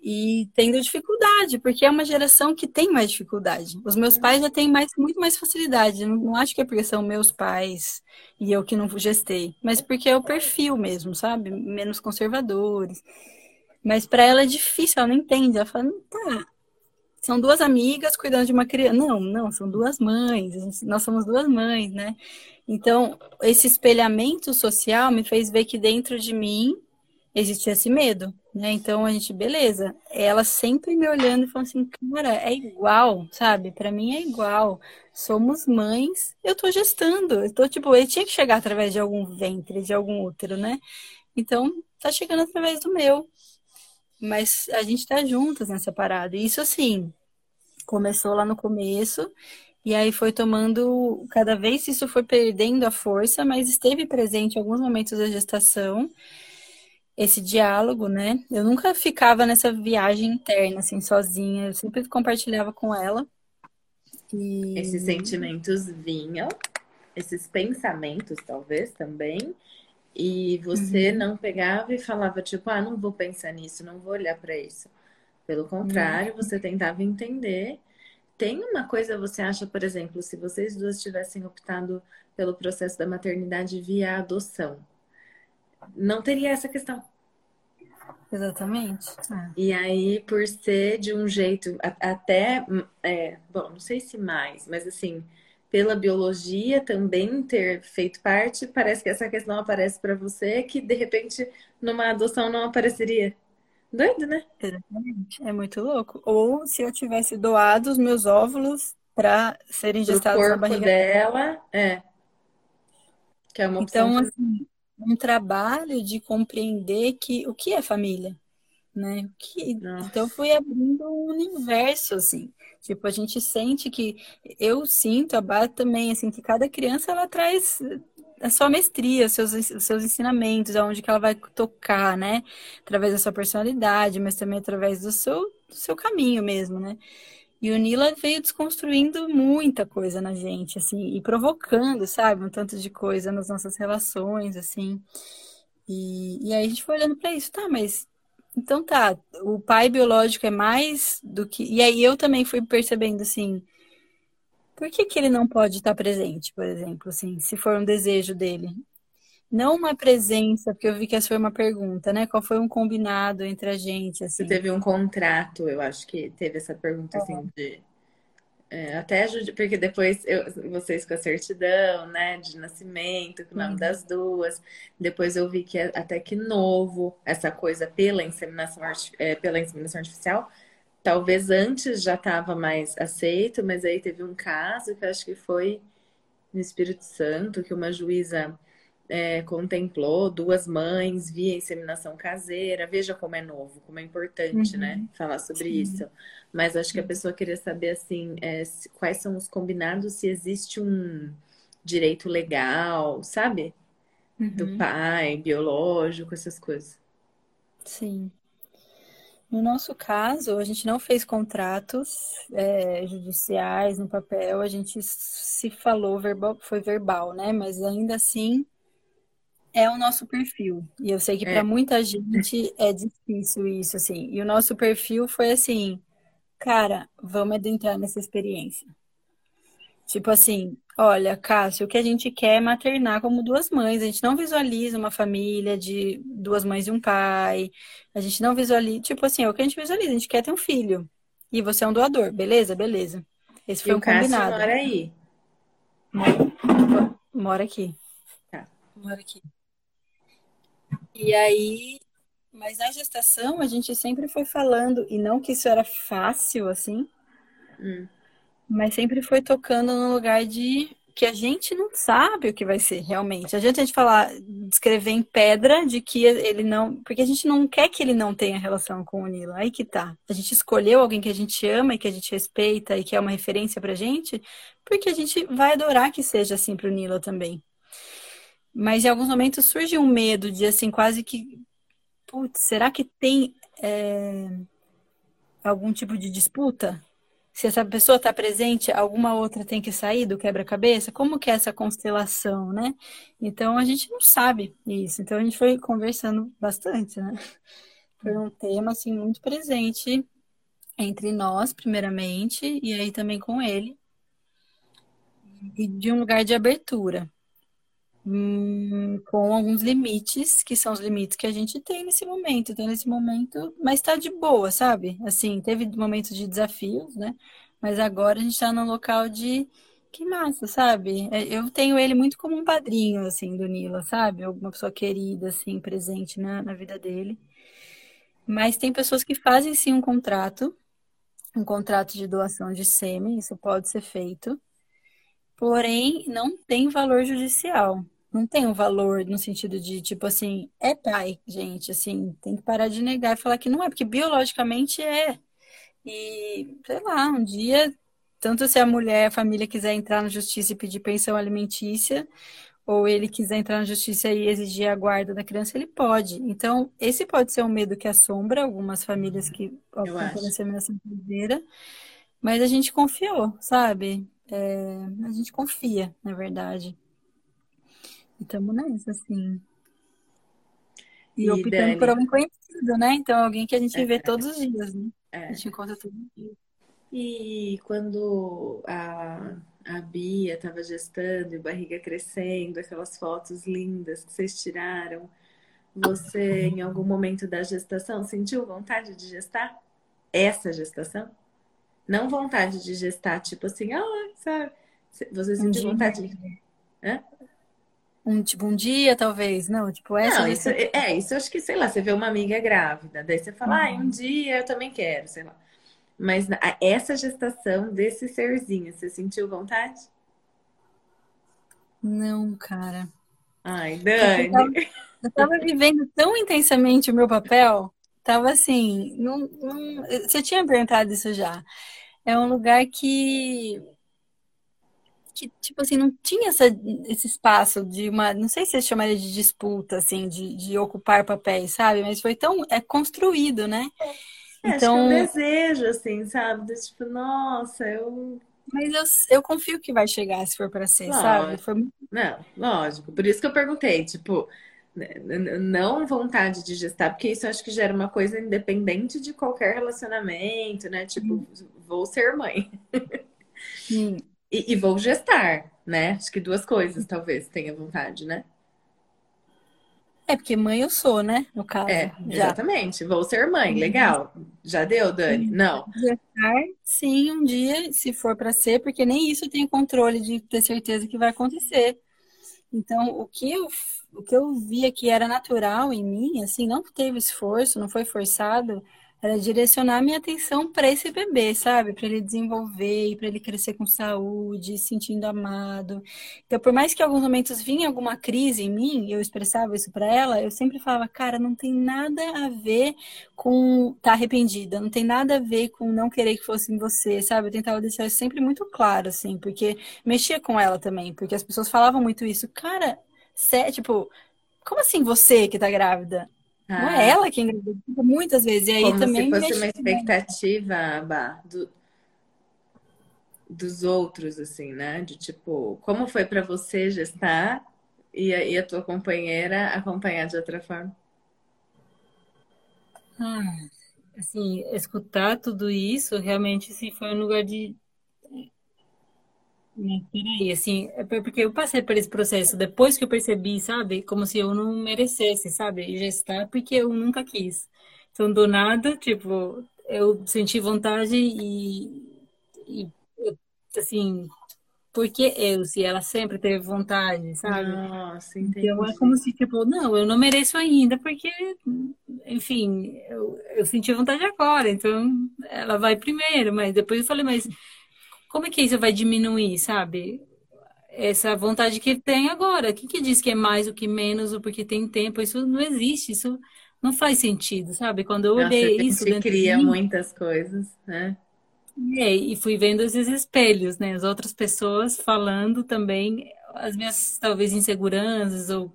e tendo dificuldade, porque é uma geração que tem mais dificuldade. Os meus pais já têm mais, muito mais facilidade. Não, não acho que é porque são meus pais e eu que não gestei, mas porque é o perfil mesmo, sabe? Menos conservadores. Mas para ela é difícil, ela não entende. Ela fala, tá, são duas amigas cuidando de uma criança. Não, não, são duas mães. Nós somos duas mães, né? Então, esse espelhamento social me fez ver que dentro de mim existia esse medo, né? Então a gente, beleza. Ela sempre me olhando e falando assim, cara, é igual, sabe? Para mim é igual. Somos mães, eu tô gestando. Eu tô, tipo, ele tinha que chegar através de algum ventre, de algum útero, né? Então, tá chegando através do meu. Mas a gente tá juntas nessa parada. Isso assim, começou lá no começo. E aí foi tomando, cada vez isso foi perdendo a força, mas esteve presente em alguns momentos da gestação esse diálogo, né? Eu nunca ficava nessa viagem interna, assim, sozinha. Eu sempre compartilhava com ela. E... Esses sentimentos vinham, esses pensamentos, talvez, também. E você uhum. não pegava e falava, tipo, ah, não vou pensar nisso, não vou olhar para isso. Pelo contrário, uhum. você tentava entender. Tem uma coisa, você acha, por exemplo, se vocês duas tivessem optado pelo processo da maternidade via adoção, não teria essa questão. Exatamente. É. E aí, por ser de um jeito, até, é, bom, não sei se mais, mas assim, pela biologia também ter feito parte, parece que essa questão aparece para você que de repente numa adoção não apareceria. Doido, né? Exatamente. É muito louco. Ou se eu tivesse doado os meus óvulos para serem gestados na barriga dela, é. Que é uma opção. Então, assim, um trabalho de compreender que o que é família, né? Que, então eu fui abrindo um universo, assim. Tipo, a gente sente que, eu sinto, a Bá também, assim, que cada criança, ela traz a sua mestria, os seus, os seus ensinamentos, aonde que ela vai tocar, né? Através da sua personalidade, mas também através do seu, do seu caminho mesmo, né? E o Nila veio desconstruindo muita coisa na gente, assim, e provocando, sabe, um tanto de coisa nas nossas relações, assim. E, e aí a gente foi olhando para isso, tá, mas então tá, o pai biológico é mais do que. E aí eu também fui percebendo, assim, por que, que ele não pode estar presente, por exemplo, assim, se for um desejo dele? Não uma presença, porque eu vi que essa foi uma pergunta, né? Qual foi um combinado entre a gente, assim? Você teve um contrato, eu acho que teve essa pergunta, assim, de... É, até porque depois eu, vocês com a certidão, né, de nascimento, com o nome uhum. das duas. Depois eu vi que é até que novo essa coisa pela inseminação, é, pela inseminação artificial. Talvez antes já estava mais aceito, mas aí teve um caso que eu acho que foi no Espírito Santo, que uma juíza é, contemplou duas mães via inseminação caseira. Veja como é novo, como é importante, uhum. né? Falar sobre Sim. isso. Mas acho que a pessoa queria saber, assim, é, quais são os combinados, se existe um direito legal, sabe? Uhum. Do pai, biológico, essas coisas. Sim. No nosso caso, a gente não fez contratos é, judiciais no papel, a gente se falou verbal, foi verbal, né? Mas ainda assim é o nosso perfil. E eu sei que para é. muita gente é difícil isso, assim. E o nosso perfil foi assim, cara, vamos adentrar nessa experiência. Tipo assim, olha, Cássio, o que a gente quer é maternar como duas mães. A gente não visualiza uma família de duas mães e um pai. A gente não visualiza, tipo assim, é o que a gente visualiza, a gente quer ter um filho. E você é um doador, beleza? Beleza. Esse foi e um combinado. mora aí. Mora, mora aqui. Tá. Mora aqui. E aí, mas na gestação a gente sempre foi falando, e não que isso era fácil assim, hum. mas sempre foi tocando no lugar de que a gente não sabe o que vai ser realmente. A gente a gente falar, escrever em pedra de que ele não, porque a gente não quer que ele não tenha relação com o Nilo. Aí que tá. A gente escolheu alguém que a gente ama e que a gente respeita e que é uma referência pra gente, porque a gente vai adorar que seja assim pro Nilo também. Mas em alguns momentos surge um medo de assim, quase que. Putz, será que tem é, algum tipo de disputa? Se essa pessoa está presente, alguma outra tem que sair do quebra-cabeça? Como que é essa constelação, né? Então a gente não sabe isso. Então a gente foi conversando bastante, né? Foi um tema assim muito presente entre nós, primeiramente, e aí também com ele. E de um lugar de abertura hum, com alguns limites, que são os limites que a gente tem nesse momento. Então, nesse momento, mas tá de boa, sabe? Assim, teve momentos de desafios, né? Mas agora a gente tá num local de que massa, sabe? É, eu tenho ele muito como um padrinho, assim, do Nila, sabe? Alguma pessoa querida, assim, presente na, na vida dele. Mas tem pessoas que fazem sim um contrato, um contrato de doação de sêmen, isso pode ser feito, porém não tem valor judicial não tem um valor no sentido de, tipo assim, é pai, gente, assim, tem que parar de negar e falar que não é, porque biologicamente é. E, sei lá, um dia, tanto se a mulher, a família quiser entrar na justiça e pedir pensão alimentícia, ou ele quiser entrar na justiça e exigir a guarda da criança, ele pode. Então, esse pode ser um medo que assombra algumas famílias que optam pela inseminação caseira, mas a gente confiou, sabe? É, a gente confia, na verdade. E estamos nessa, assim. E, e optando Dani... por alguém conhecido, né? Então, alguém que a gente vê todos os dias, né? É. A gente encontra todos os dias. E quando a, a Bia estava gestando e barriga crescendo, aquelas fotos lindas que vocês tiraram, você, em algum momento da gestação, sentiu vontade de gestar? Essa gestação? Não vontade de gestar, tipo assim, ah, sabe? Você sentiu vontade de. Hã? Um, tipo, um dia, talvez, não? Tipo, essa. Não, isso, é, é, isso acho que, sei lá, você vê uma amiga grávida, daí você fala, uhum. ah, um dia eu também quero, sei lá. Mas essa gestação desse serzinho, você sentiu vontade? Não, cara. Ai, Dani. Eu tava, eu tava vivendo tão intensamente o meu papel, tava assim, não, não, você tinha perguntado isso já. É um lugar que que, tipo assim, não tinha essa, esse espaço de uma, não sei se você chamaria de disputa, assim, de, de ocupar papéis, sabe? Mas foi tão, é construído, né? É, então, acho que é um desejo, assim, sabe? De, tipo, nossa, eu... Mas eu, eu confio que vai chegar se for para ser, lógico. sabe? Foi... Não, lógico. Por isso que eu perguntei, tipo, não vontade de gestar, porque isso acho que gera uma coisa independente de qualquer relacionamento, né? Tipo, hum. vou ser mãe. Sim. E, e, vou gestar, né? Acho que duas coisas, talvez, tenha vontade, né? É, porque mãe eu sou, né? No caso. É, exatamente. Vou ser mãe. Legal. Já deu, Dani? Não. Gestar, sim, um dia, se for para ser, porque nem isso eu tenho controle de ter certeza que vai acontecer. Então, o que eu, o que eu via que era natural em mim, assim, não teve esforço, não foi forçado, era direcionar minha atenção para esse bebê, sabe? Para ele desenvolver e para ele crescer com saúde, se sentindo amado. Então, por mais que em alguns momentos vinha alguma crise em mim, eu expressava isso para ela, eu sempre falava, cara, não tem nada a ver com estar tá arrependida, não tem nada a ver com não querer que fosse em você, sabe? Eu tentava deixar isso sempre muito claro, assim, porque mexia com ela também, porque as pessoas falavam muito isso, cara, sé, tipo, como assim você que tá grávida? Ah. Não é ela que engravida, muitas vezes. E aí Como também se fosse uma expectativa, bah, do, dos outros, assim, né? De tipo, como foi para você gestar e a, e a tua companheira acompanhar de outra forma? Ah, assim, escutar tudo isso realmente assim, foi um lugar de Peraí, assim, é porque eu passei por esse processo depois que eu percebi, sabe? Como se eu não merecesse, sabe? Gestar porque eu nunca quis. Então, do nada, tipo, eu senti vontade e, e assim, porque eu, se ela sempre teve vontade, sabe? Nossa, entendi. Então é como se, tipo, não, eu não mereço ainda, porque, enfim, eu, eu senti vontade agora, então ela vai primeiro, mas depois eu falei, mas como é que isso vai diminuir, sabe? Essa vontade que tem agora. Quem que diz que é mais ou que menos, ou porque tem tempo? Isso não existe, isso não faz sentido, sabe? Quando eu olhei Nossa, isso. Gente cria de mim, muitas coisas, né? É, e fui vendo esses espelhos, né? As outras pessoas falando também as minhas, talvez, inseguranças, ou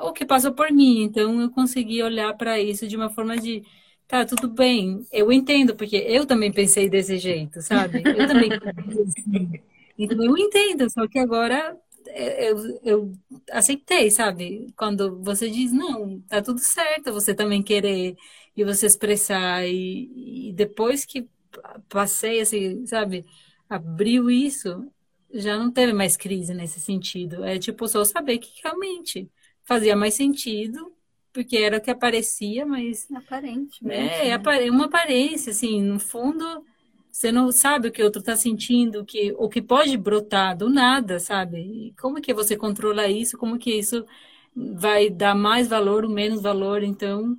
o que passou por mim. Então, eu consegui olhar para isso de uma forma de Tá, tudo bem. Eu entendo, porque eu também pensei desse jeito, sabe? Eu também <laughs> pensei Então eu entendo, só que agora é, eu, eu aceitei, sabe? Quando você diz, não, tá tudo certo, você também querer e você expressar. E, e depois que passei, assim, sabe, abriu isso, já não teve mais crise nesse sentido. É tipo só saber que realmente fazia mais sentido porque era o que aparecia, mas. Aparente. Né? É, uma aparência, assim, no fundo, você não sabe o que o outro está sentindo, que, o que pode brotar do nada, sabe? E como que você controla isso? Como que isso vai dar mais valor ou menos valor? Então,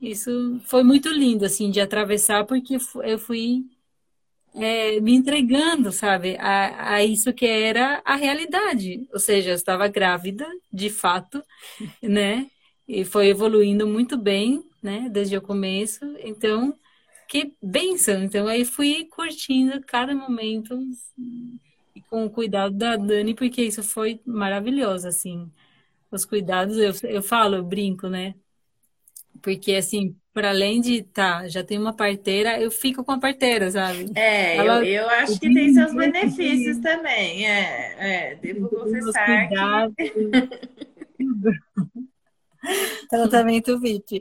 isso foi muito lindo, assim, de atravessar, porque eu fui. É, me entregando, sabe, a, a isso que era a realidade. Ou seja, eu estava grávida, de fato, <laughs> né? E foi evoluindo muito bem, né, desde o começo. Então, que benção! Então, aí fui curtindo cada momento com o cuidado da Dani, porque isso foi maravilhoso, assim. Os cuidados, eu, eu falo, eu brinco, né? Porque, assim, para além de, tá, já tem uma parteira, eu fico com a parteira, sabe? É, Ela, eu, eu acho que tem seus benefícios também, é, é, devo confessar que... <laughs> Tratamento VIP.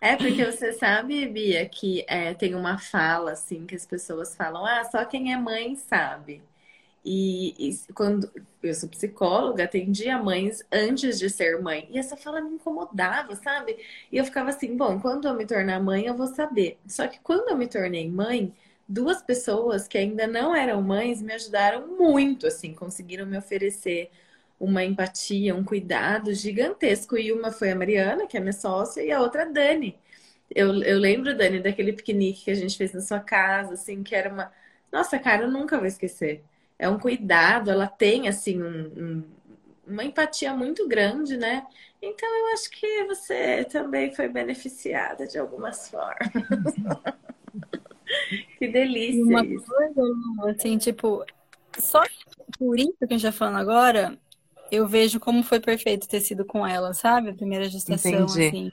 É porque você sabe, Bia, que é, tem uma fala assim que as pessoas falam, ah, só quem é mãe sabe. E, e, quando eu sou psicóloga, atendia mães antes de ser mãe. E essa fala me incomodava, sabe? E eu ficava assim, bom, quando eu me tornar mãe, eu vou saber. Só que quando eu me tornei mãe, duas pessoas que ainda não eram mães me ajudaram muito, assim, conseguiram me oferecer uma empatia, um cuidado gigantesco. E uma foi a Mariana, que é minha sócia, e a outra a Dani. Eu, eu lembro, Dani, daquele piquenique que a gente fez na sua casa, assim, que era uma. Nossa, cara, eu nunca vou esquecer. É um cuidado, ela tem, assim, um, um, uma empatia muito grande, né? Então eu acho que você também foi beneficiada de algumas formas. <laughs> que delícia. Uma isso. coisa, assim, tipo, só por isso que a gente tá falando agora, eu vejo como foi perfeito ter sido com ela, sabe? A primeira gestação, Entendi. assim.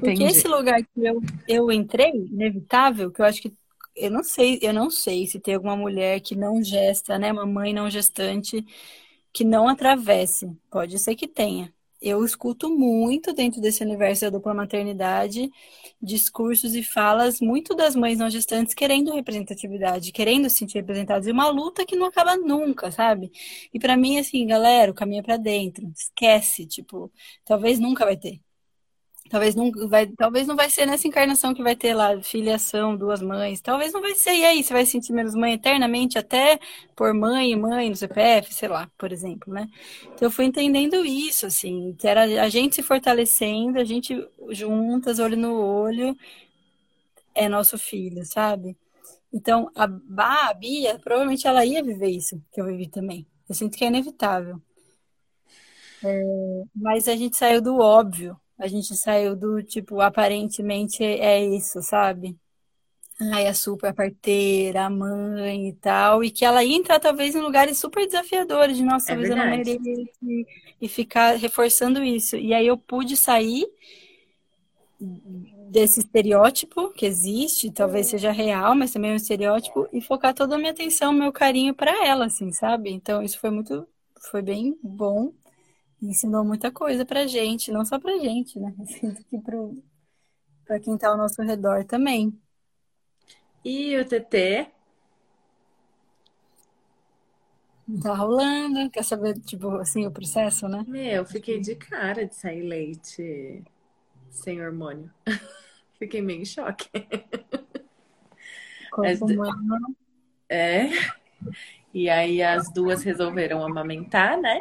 Porque Entendi. esse lugar que eu, eu entrei, inevitável, que eu acho que eu não sei, eu não sei se tem alguma mulher que não gesta, né, uma mãe não gestante que não atravesse. Pode ser que tenha. Eu escuto muito dentro desse universo da dupla maternidade discursos e falas muito das mães não gestantes querendo representatividade, querendo se sentir representadas, e uma luta que não acaba nunca, sabe? E pra mim, assim, galera, o caminho é pra dentro. Esquece, tipo, talvez nunca vai ter. Talvez não vai, talvez não vai ser nessa encarnação que vai ter lá filiação, duas mães. Talvez não vai ser. E aí, você vai se sentir menos mãe eternamente até por mãe e mãe no CPF, sei lá, por exemplo, né? Então eu fui entendendo isso, assim, que era a gente se fortalecendo, a gente juntas, olho no olho, é nosso filho, sabe? Então, a, Bá, a Bia, provavelmente ela ia viver isso que eu vivi também. Eu sinto que é inevitável. É, mas a gente saiu do óbvio. A gente saiu do tipo, aparentemente é isso, sabe? Ai, a super parteira, a mãe e tal. E que ela ia entrar talvez em lugares super desafiadores de nossa, É talvez eu não verdade. mereço. E, e ficar reforçando isso. E aí eu pude sair desse estereótipo que existe, talvez seja real, mas também é um estereótipo, e focar toda a minha atenção, meu carinho para ela, assim, sabe? Então isso foi muito, foi bem bom, ensinou muita coisa pra gente, não só pra gente, né? <laughs> Sinto que pro, pra quem tá ao nosso redor também. E o TT? Tá rolando, quer saber, tipo, assim, o processo, né? Meu, fiquei de cara de sair leite sem hormônio. <laughs> Fiquei meio em choque. As humano, É. E aí as duas resolveram amamentar, né?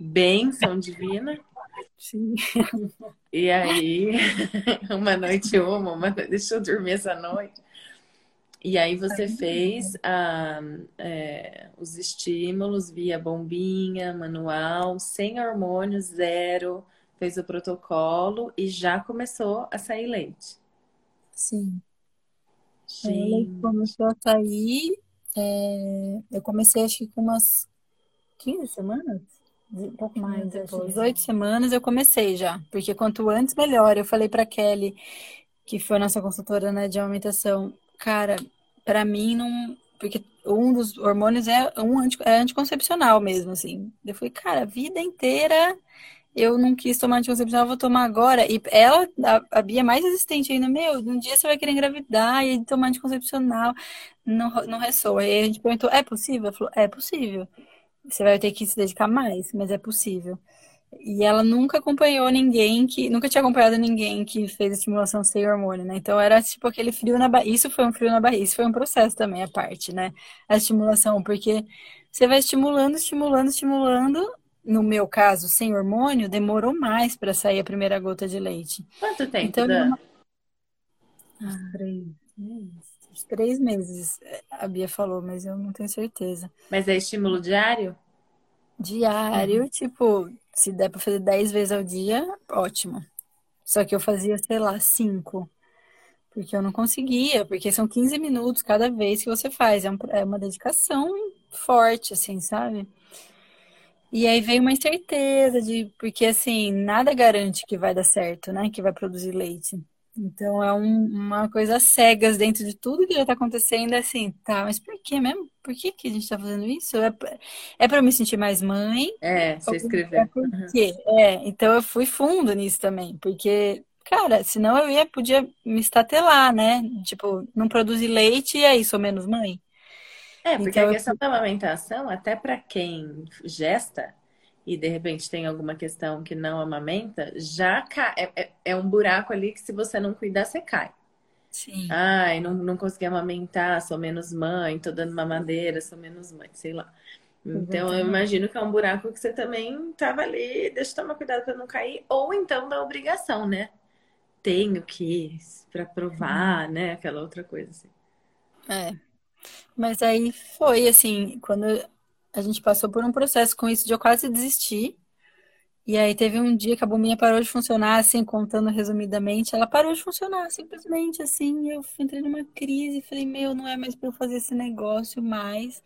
Bênção divina. sim. E aí, <laughs> uma noite uma, uma deixa eu dormir essa noite. E aí você fez ah, é, os estímulos via bombinha, manual, sem hormônio, zero, fez o protocolo e já começou a sair leite. Sim. Leite Gente, começou a sair. é, eu comecei acho que com umas 15 semanas, um pouco mais, quinze. 18 semanas eu comecei já, porque quanto antes melhor. Eu falei pra Kelly, que foi nossa consultora, né, de amamentação, cara, pra mim não, porque um dos hormônios é um anti, é anticoncepcional mesmo, assim. Eu falei, cara, a vida inteira eu não quis tomar anticoncepcional, eu vou tomar agora. E ela, a, a Bia é mais resistente ainda, meu, um dia você vai querer engravidar e tomar anticoncepcional. Não, não ressoa. Aí a gente perguntou, é possível? Ela falou, é possível. Você vai ter que se dedicar mais, mas é possível. E ela nunca acompanhou ninguém que, nunca tinha acompanhado ninguém que fez estimulação sem hormônio, né? Então era tipo aquele frio na barriga. Isso foi um frio na barriga, isso foi um processo também, a parte, né? A estimulação, porque você vai estimulando, estimulando, estimulando. No meu caso, sem hormônio, demorou mais para sair a primeira gota de leite. quanto tempo, Então, Dan? ah, três, uns três meses, a Bia falou, mas eu não tenho certeza. Mas é estímulo diário? Diário, tipo, se der pra fazer 10 vezes ao dia, ótimo. Só que eu fazia, sei lá, 5. Porque eu não conseguia, porque são 15 minutos cada vez que você faz. É, um- é uma dedicação forte, assim, sabe? E aí veio uma incerteza de, porque assim, nada garante que vai dar certo, né? Que vai produzir leite. Então é um- uma coisa cegas dentro de tudo que já tá acontecendo, é assim, tá, mas por que mesmo? Por que que a gente tá fazendo isso? É, é para eu me sentir mais mãe? É, você É escreveu. por quê? É, então eu fui fundo nisso também, porque, cara, senão eu ia, podia me estatelar, né? Tipo, não produzir leite e aí sou menos mãe. É, porque Então a eu questão da amamentação, até para quem gesta e de repente tem alguma questão que não amamenta, já ca... é, é- é um buraco ali que se você não cuidar, você cai. Sim. Ai, não, não consegui amamentar, sou menos mãe, tô dando mamadeira, sou menos mãe, sei lá. Então eu Exatamente. imagino que é um buraco que você também tava ali, deixa eu tomar cuidado para não cair, ou então da obrigação, né? Tenho que para provar, né? Aquela outra coisa assim. É. Mas aí foi assim, quando a gente passou por um processo com isso de eu quase desistir. E aí teve um dia que a bombinha parou de funcionar, assim, contando resumidamente, ela parou de funcionar, simplesmente assim. Eu entrei numa crise falei, meu, não é mais para eu fazer esse negócio mais.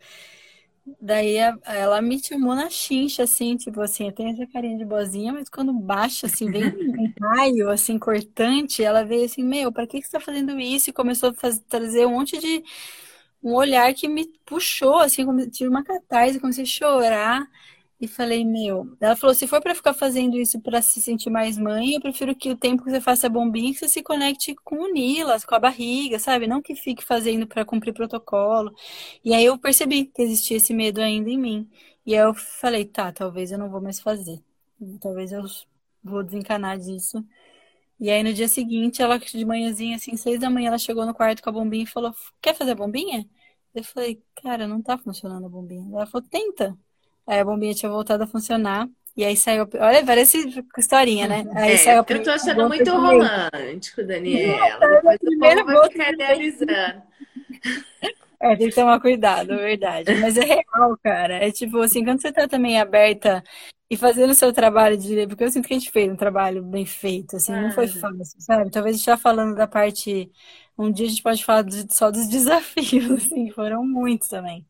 Daí ela me chamou na chincha, assim, tipo assim, eu tenho essa carinha de boazinha, mas quando baixa, assim, vem <laughs> um raio, assim, cortante, ela veio assim, meu, para que que você tá fazendo isso? E começou a fazer, trazer um monte de... um olhar que me puxou, assim, tive uma catarse, comecei a chorar. E falei, meu. Ela falou: se for para ficar fazendo isso para se sentir mais mãe, eu prefiro que o tempo que você faça bombinha, que você se conecte com o Nilas, com a barriga, sabe? Não que fique fazendo para cumprir protocolo. E aí eu percebi que existia esse medo ainda em mim. E aí eu falei: tá, talvez eu não vou mais fazer. Talvez eu vou desencanar disso. E aí no dia seguinte, ela de manhãzinha, assim, seis da manhã, ela chegou no quarto com a bombinha e falou: quer fazer a bombinha? Eu falei: cara, não tá funcionando a bombinha. Ela falou: tenta. Aí a bombinha tinha voltado a funcionar. E aí saiu. Olha, parece historinha, né? <laughs> Aí é, saiu eu tô achando muito romântico, Daniela. Depois o povo vai ficar idealizando. <laughs> É, tem que tomar cuidado, é verdade. Mas é real, cara. É tipo assim, quando você tá também aberta e fazendo o seu trabalho de. Porque eu sinto que a gente fez um trabalho bem feito, assim, não foi fácil, sabe? Talvez a gente tá falando da parte. Um dia a gente pode falar só dos <laughs> desafios, assim, foram muitos também.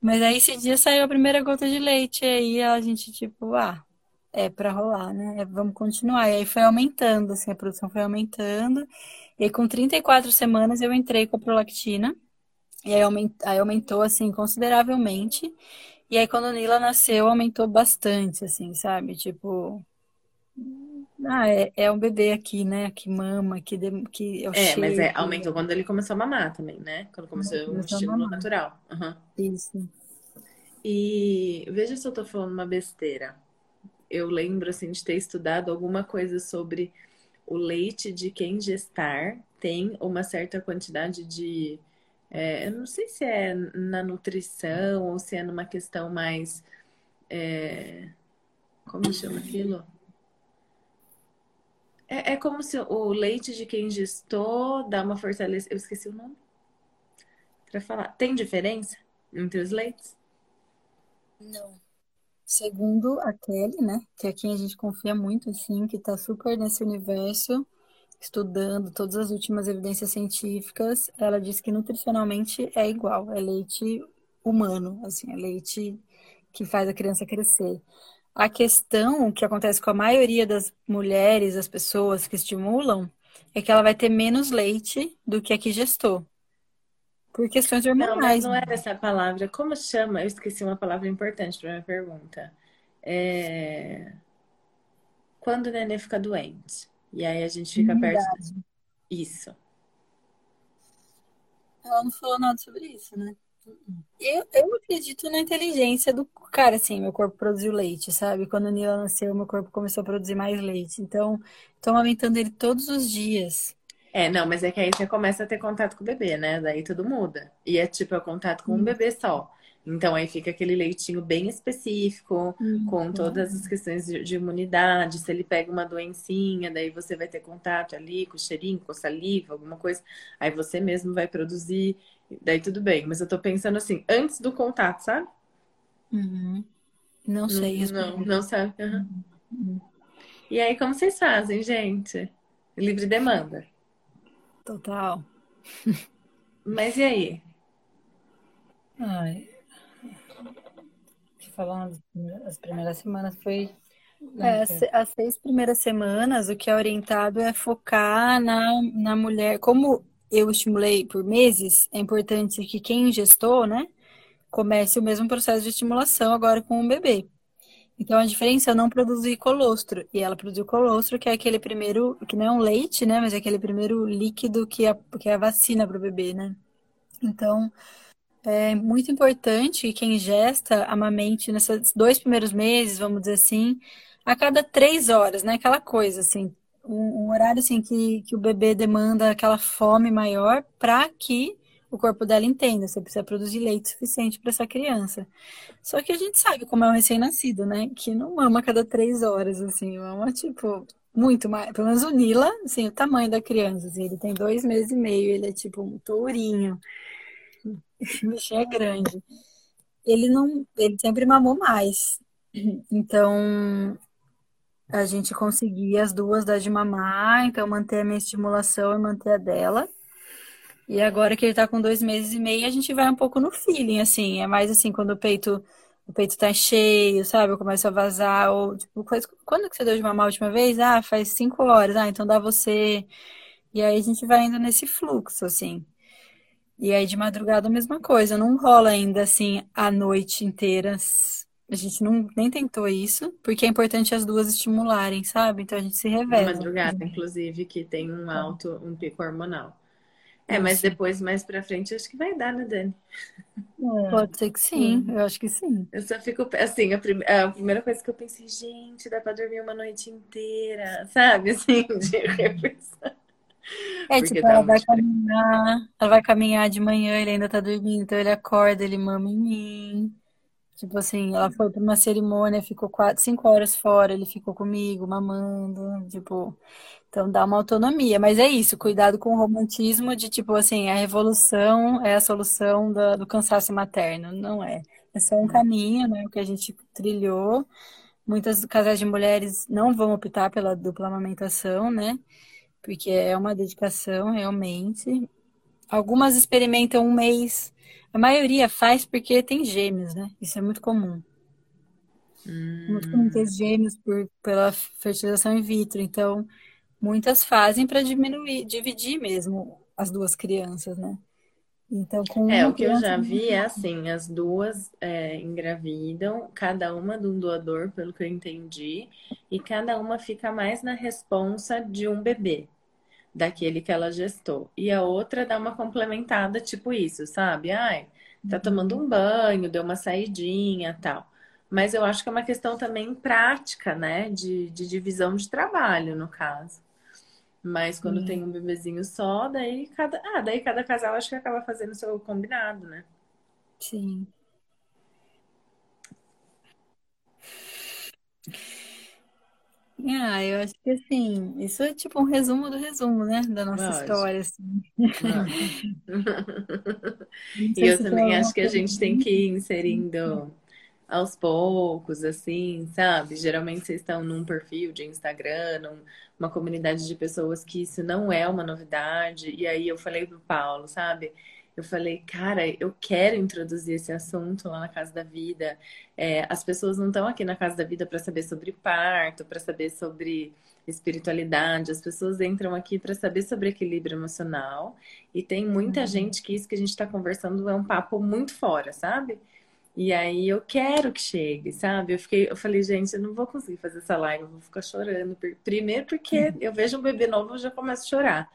Mas aí esse dia saiu a primeira gota de leite, e aí a gente, tipo, ah, é para rolar, né? É, vamos continuar. E aí foi aumentando, assim, a produção foi aumentando. E aí, com 34 semanas eu entrei com a prolactina. E aí, aument... aí aumentou, assim, consideravelmente. E aí, quando Nila nasceu, aumentou bastante, assim, sabe? Tipo, ah, é, é um bebê aqui, né? Que mama, que, de, que eu É, mas é, aumentou quando ele começou a mamar também, né? Quando começou o estímulo natural. Uhum. Isso. E veja se eu tô falando uma besteira. Eu lembro, assim, de ter estudado alguma coisa sobre o leite de quem gestar tem uma certa quantidade de. É, eu não sei se é na nutrição ou se é numa questão mais. É, como chama aquilo? É, é como se o leite de quem gestou dá uma fortalecida. Eu esqueci o nome. Pra falar. Tem diferença entre os leites? Não. Segundo a Kelly, né? Que é quem a gente confia muito, assim, que tá super nesse universo, estudando todas as últimas evidências científicas, ela diz que nutricionalmente é igual, é leite humano, assim, é leite que faz a criança crescer. A questão que acontece com a maioria das mulheres, das pessoas que estimulam, é que ela vai ter menos leite do que a que gestou. Por questões hormonais. Não, mas não era essa palavra. Como chama? Eu esqueci uma palavra importante para minha pergunta. É... Quando o nenê fica doente. E aí a gente fica perto. Isso. Ela não falou nada sobre isso, né? Eu, eu acredito na inteligência do cara, assim, meu corpo produziu leite, sabe? Quando o Nila nasceu, meu corpo começou a produzir mais leite. Então, estou aumentando ele todos os dias. É, não, mas é que aí você começa a ter contato com o bebê, né? Daí tudo muda. E é tipo, é contato com um bebê só. Então aí fica aquele leitinho bem específico, hum, com todas as questões de, de, imunidade. Se ele pega uma doencinha, daí você vai ter contato ali com cheirinho, com saliva, alguma coisa. Aí você mesmo vai produzir. Daí tudo bem, mas eu tô pensando assim, antes do contato, sabe? Uhum. Não sei. Não, não, não sabe. Uhum. Uhum. E aí, como vocês fazem, gente? Livre demanda. Total. Mas e aí? Ai. Falando as primeiras semanas foi. É, as seis primeiras semanas, o que é orientado é focar na, na mulher. Como eu estimulei por meses, é importante que quem gestou, né, comece o mesmo processo de estimulação agora com o bebê. Então a diferença é não produzir colostro. E ela produziu colostro, que é aquele primeiro, que não é um leite, né, mas é aquele primeiro líquido que é, que é a vacina para o bebê, né? Então é muito importante que quem gesta amamente nesses dois primeiros meses, vamos dizer assim, a cada três horas, né? Aquela coisa assim, um, um horário assim que, que o bebê demanda aquela fome maior para que o corpo dela entenda, você precisa produzir leite suficiente para essa criança. Só que a gente sabe como é um recém-nascido, né? Que não mama a cada três horas, assim, mama tipo muito mais. Pelo menos o Nila, assim, o tamanho da criança, assim, ele tem dois meses e meio, ele é tipo um tourinho. O bichinho é grande. ele não, ele sempre mamou mais. Então, a gente conseguia as duas dar de mamar, então manter a minha estimulação e manter a dela. E agora que ele tá com dois meses e meio, a gente vai um pouco no feeling, assim. É mais assim, quando o peito, o peito tá cheio, sabe? Eu começo a vazar, ou tipo, quando que você deu de mamar a última vez? Ah, faz cinco horas. Ah, então dá você. E aí a gente vai indo nesse fluxo, assim. E aí de madrugada a mesma coisa, não rola ainda assim a noite inteira. A gente não, nem tentou isso, porque é importante as duas estimularem, sabe? Então a gente se revela. De madrugada, inclusive, que tem um alto, um pico hormonal. É, mas depois, mais pra frente, acho que vai dar, né, Dani? É. Pode ser que sim, eu acho que sim. Eu só fico, assim, a, prim a, primeira coisa que eu pensei, gente, dá pra dormir uma noite inteira, sabe? Assim, de reflexão. É, Porque tipo, ela vai caminhar, ela vai caminhar de manhã, ele ainda tá dormindo, então ele acorda, ele mama em mim. Tipo assim, ela foi para uma cerimônia, ficou quatro, cinco horas fora, ele ficou comigo, mamando, tipo, então dá uma autonomia. Mas é isso, cuidado com o romantismo de tipo assim, a revolução é a solução do, do cansaço materno. Não é. É só um caminho, né? O que a gente trilhou. Muitas casais de mulheres não vão optar pela dupla amamentação, né? Porque é uma dedicação realmente. Algumas experimentam um mês, a maioria faz porque tem gêmeos, né? Isso é muito comum. Hum. Muito comum ter gêmeos por, pela fertilização in vitro. Então, muitas fazem para diminuir, dividir mesmo as duas crianças, né? Então, com é, o que eu já vi é assim, as duas é, engravidam, cada uma de um doador, pelo que eu entendi, e cada uma fica mais na responsa de um bebê, daquele que ela gestou. E a outra dá uma complementada, tipo isso, sabe? Ai, tá uhum. tomando um banho, deu uma saidinha tal. Mas eu acho que é uma questão também prática, né? De, de divisão de trabalho, no caso. Mas quando hum. tem um bebezinho só, daí cada, ah, daí cada casal acho que acaba fazendo o seu combinado, né? Sim. Ah, eu acho que assim, isso é tipo um resumo do resumo, né? Da nossa Lógico. história, assim. <laughs> e eu também acho que a gente tem que ir inserindo aos poucos, assim, sabe? Geralmente vocês estão num perfil de Instagram, num, uma comunidade de pessoas que isso não é uma novidade. E aí eu falei pro Paulo, sabe? Eu falei, cara, eu quero introduzir esse assunto lá na Casa da Vida. É, as pessoas não estão aqui na Casa da Vida para saber sobre parto, para saber sobre espiritualidade. As pessoas entram aqui para saber sobre equilíbrio emocional. E tem muita uhum. gente que isso que a gente está conversando é um papo muito fora, sabe? E aí eu quero que chegue, sabe? Eu fiquei, eu falei, gente, eu não vou conseguir fazer essa live, eu vou ficar chorando. Primeiro porque <laughs> eu vejo um bebê novo, eu já começo a chorar.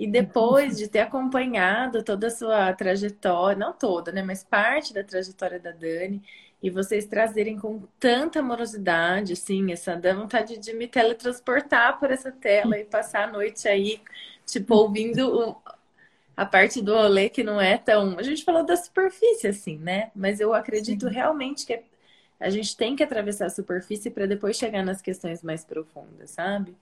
E depois de ter acompanhado toda a sua trajetória, não toda, né, mas parte da trajetória da Dani, e vocês trazerem com tanta amorosidade, assim, essa dá vontade de me teletransportar por essa tela e passar a noite aí, tipo, ouvindo a parte do rolê que não é tão. A gente falou da superfície, assim, né? Mas eu acredito Sim. realmente que a gente tem que atravessar a superfície para depois chegar nas questões mais profundas, sabe?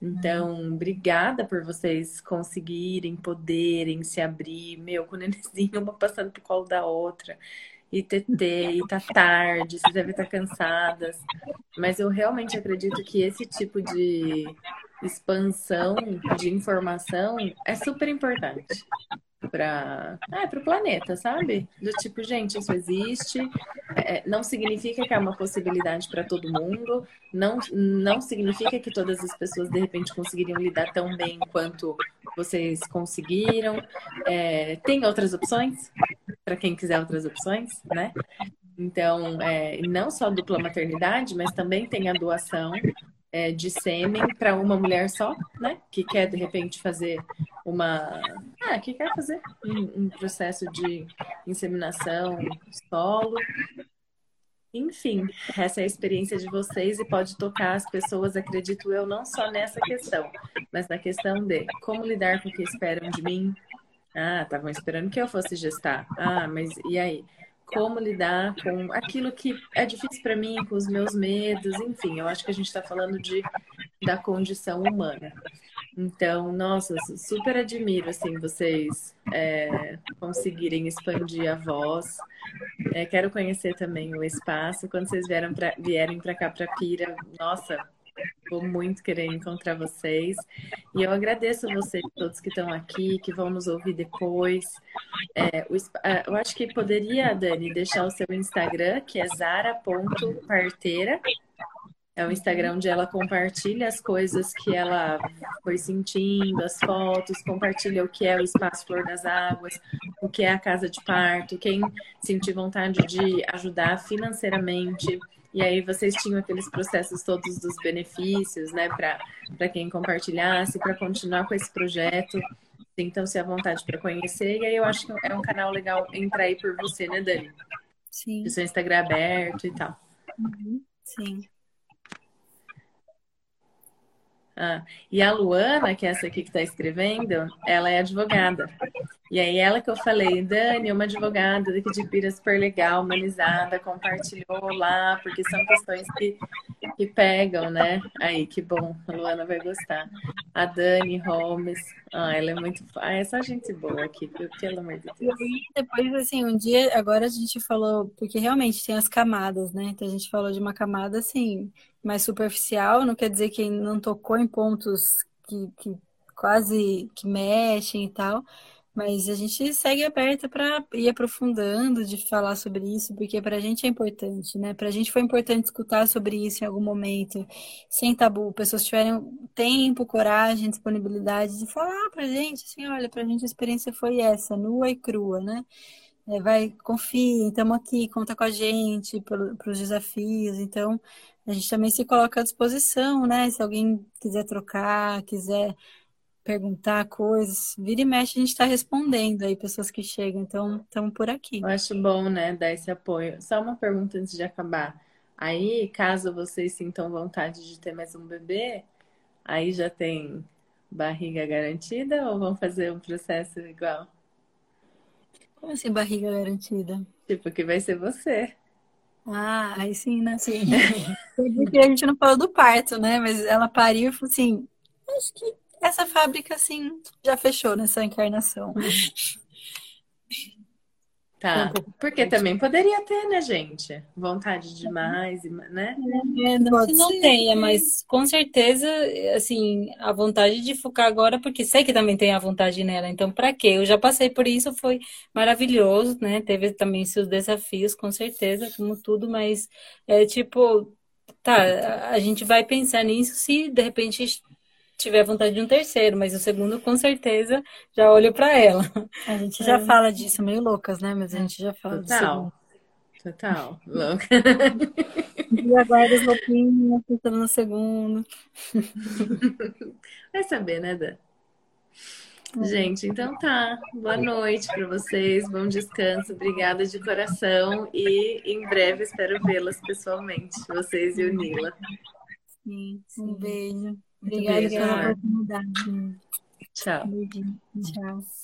Então, uhum. obrigada por vocês conseguirem, poderem se abrir, meu, com o nenenzinho, uma passando pro colo da outra, e TT, e tá tarde, vocês devem estar cansadas. Mas eu realmente acredito que esse tipo de expansão de informação é super importante para ah, o planeta, sabe? Do tipo, gente, isso existe, é, não significa que é uma possibilidade para todo mundo, não, não significa que todas as pessoas de repente conseguiriam lidar tão bem quanto vocês conseguiram. É, tem outras opções, para quem quiser outras opções, né? Então, é, não só dupla maternidade, mas também tem a doação é, de sêmen para uma mulher só, né? Que quer de repente fazer uma. Ah, que quer fazer um, um processo de inseminação solo. Enfim, essa é a experiência de vocês e pode tocar as pessoas, acredito eu, não só nessa questão, mas na questão de como lidar com o que esperam de mim. Ah, estavam esperando que eu fosse gestar. Ah, mas e aí? como lidar com aquilo que é difícil para mim, com os meus medos, enfim, eu acho que a gente está falando de, da condição humana. Então, nossa, super admiro assim vocês é, conseguirem expandir a voz, É, quero conhecer também o espaço. Quando vocês vieram pra, vierem para cá, para Pira, nossa, vou muito querer encontrar vocês. E eu agradeço a vocês todos que estão aqui, que vão nos ouvir depois. É, o, é, eu acho que poderia, Dani, deixar o seu Instagram, que é zara.parteira. É o Instagram onde ela compartilha as coisas que ela foi sentindo, as fotos, compartilha o que é o Espaço Flor das Águas, o que é a casa de parto, quem sentir vontade de ajudar financeiramente. E aí vocês tinham aqueles processos todos dos benefícios, né, para quem compartilhasse, para continuar com esse projeto. Sintam-se à vontade para conhecer. E aí eu acho que é um canal legal entrar aí por você, né, Dani? Sim. O seu Instagram aberto e tal. Uhum. Sim. Ah, e a Luana, que é essa aqui que está escrevendo, ela é advogada. E aí ela que eu falei, Dani, uma advogada daqui de Pira super legal, humanizada, compartilhou lá, porque são questões que, que pegam, né? Aí, que bom, a Luana vai gostar. A Dani Holmes, ah, ela é muito. Ah, é só gente boa aqui, pelo amor de Deus. Depois, assim, um dia, agora a gente falou, porque realmente tem as camadas, né? Então a gente falou de uma camada, assim, mais superficial, não quer dizer que não tocou em pontos que, que quase que mexem e tal. Mas a gente segue aberta para ir aprofundando, de falar sobre isso, porque para a gente é importante, né? Para a gente foi importante escutar sobre isso em algum momento, sem tabu. Pessoas tiveram tempo, coragem, disponibilidade de falar para a gente, assim, olha, para a gente a experiência foi essa, nua e crua, né? É, vai, confia, estamos aqui, conta com a gente para os desafios. Então, a gente também se coloca à disposição, né? Se alguém quiser trocar, quiser perguntar coisas, vira e mexe, a gente está respondendo aí, pessoas que chegam, então estamos por aqui. Eu acho bom, né, dar esse apoio. Só uma pergunta antes de acabar. Aí, caso vocês sintam vontade de ter mais um bebê, aí já tem barriga garantida ou vão fazer um processo igual? Como assim, barriga garantida? Tipo, que vai ser você. Ah, aí sim, né? Sim. <laughs> Porque a gente não falou do parto, né? Mas ela pariu e falou assim: acho que essa fábrica, assim, já fechou nessa encarnação. <laughs> Tá. Porque também poderia ter, né, gente? Vontade demais, né? É, não que não tenha, mas com certeza, assim, a vontade de focar agora, porque sei que também tem a vontade nela, então para quê? Eu já passei por isso, foi maravilhoso, né? Teve também seus desafios, com certeza, como tudo, mas é tipo, tá, a gente vai pensar nisso se de repente tiver vontade de um terceiro, mas o segundo com certeza já olho para ela. A gente já é. fala disso, meio loucas, né? Mas a gente já fala Total. Total, louca. <laughs> E aguarda as roupinhas, pensando no segundo. <laughs> Vai saber, né, Dan? É. Gente, então tá. Boa noite para vocês, bom descanso, obrigada de coração e em breve espero vê-las pessoalmente, vocês e o Nila. Sim, um beijo. Obrigada pela oportunidade. Tchau. Tchau.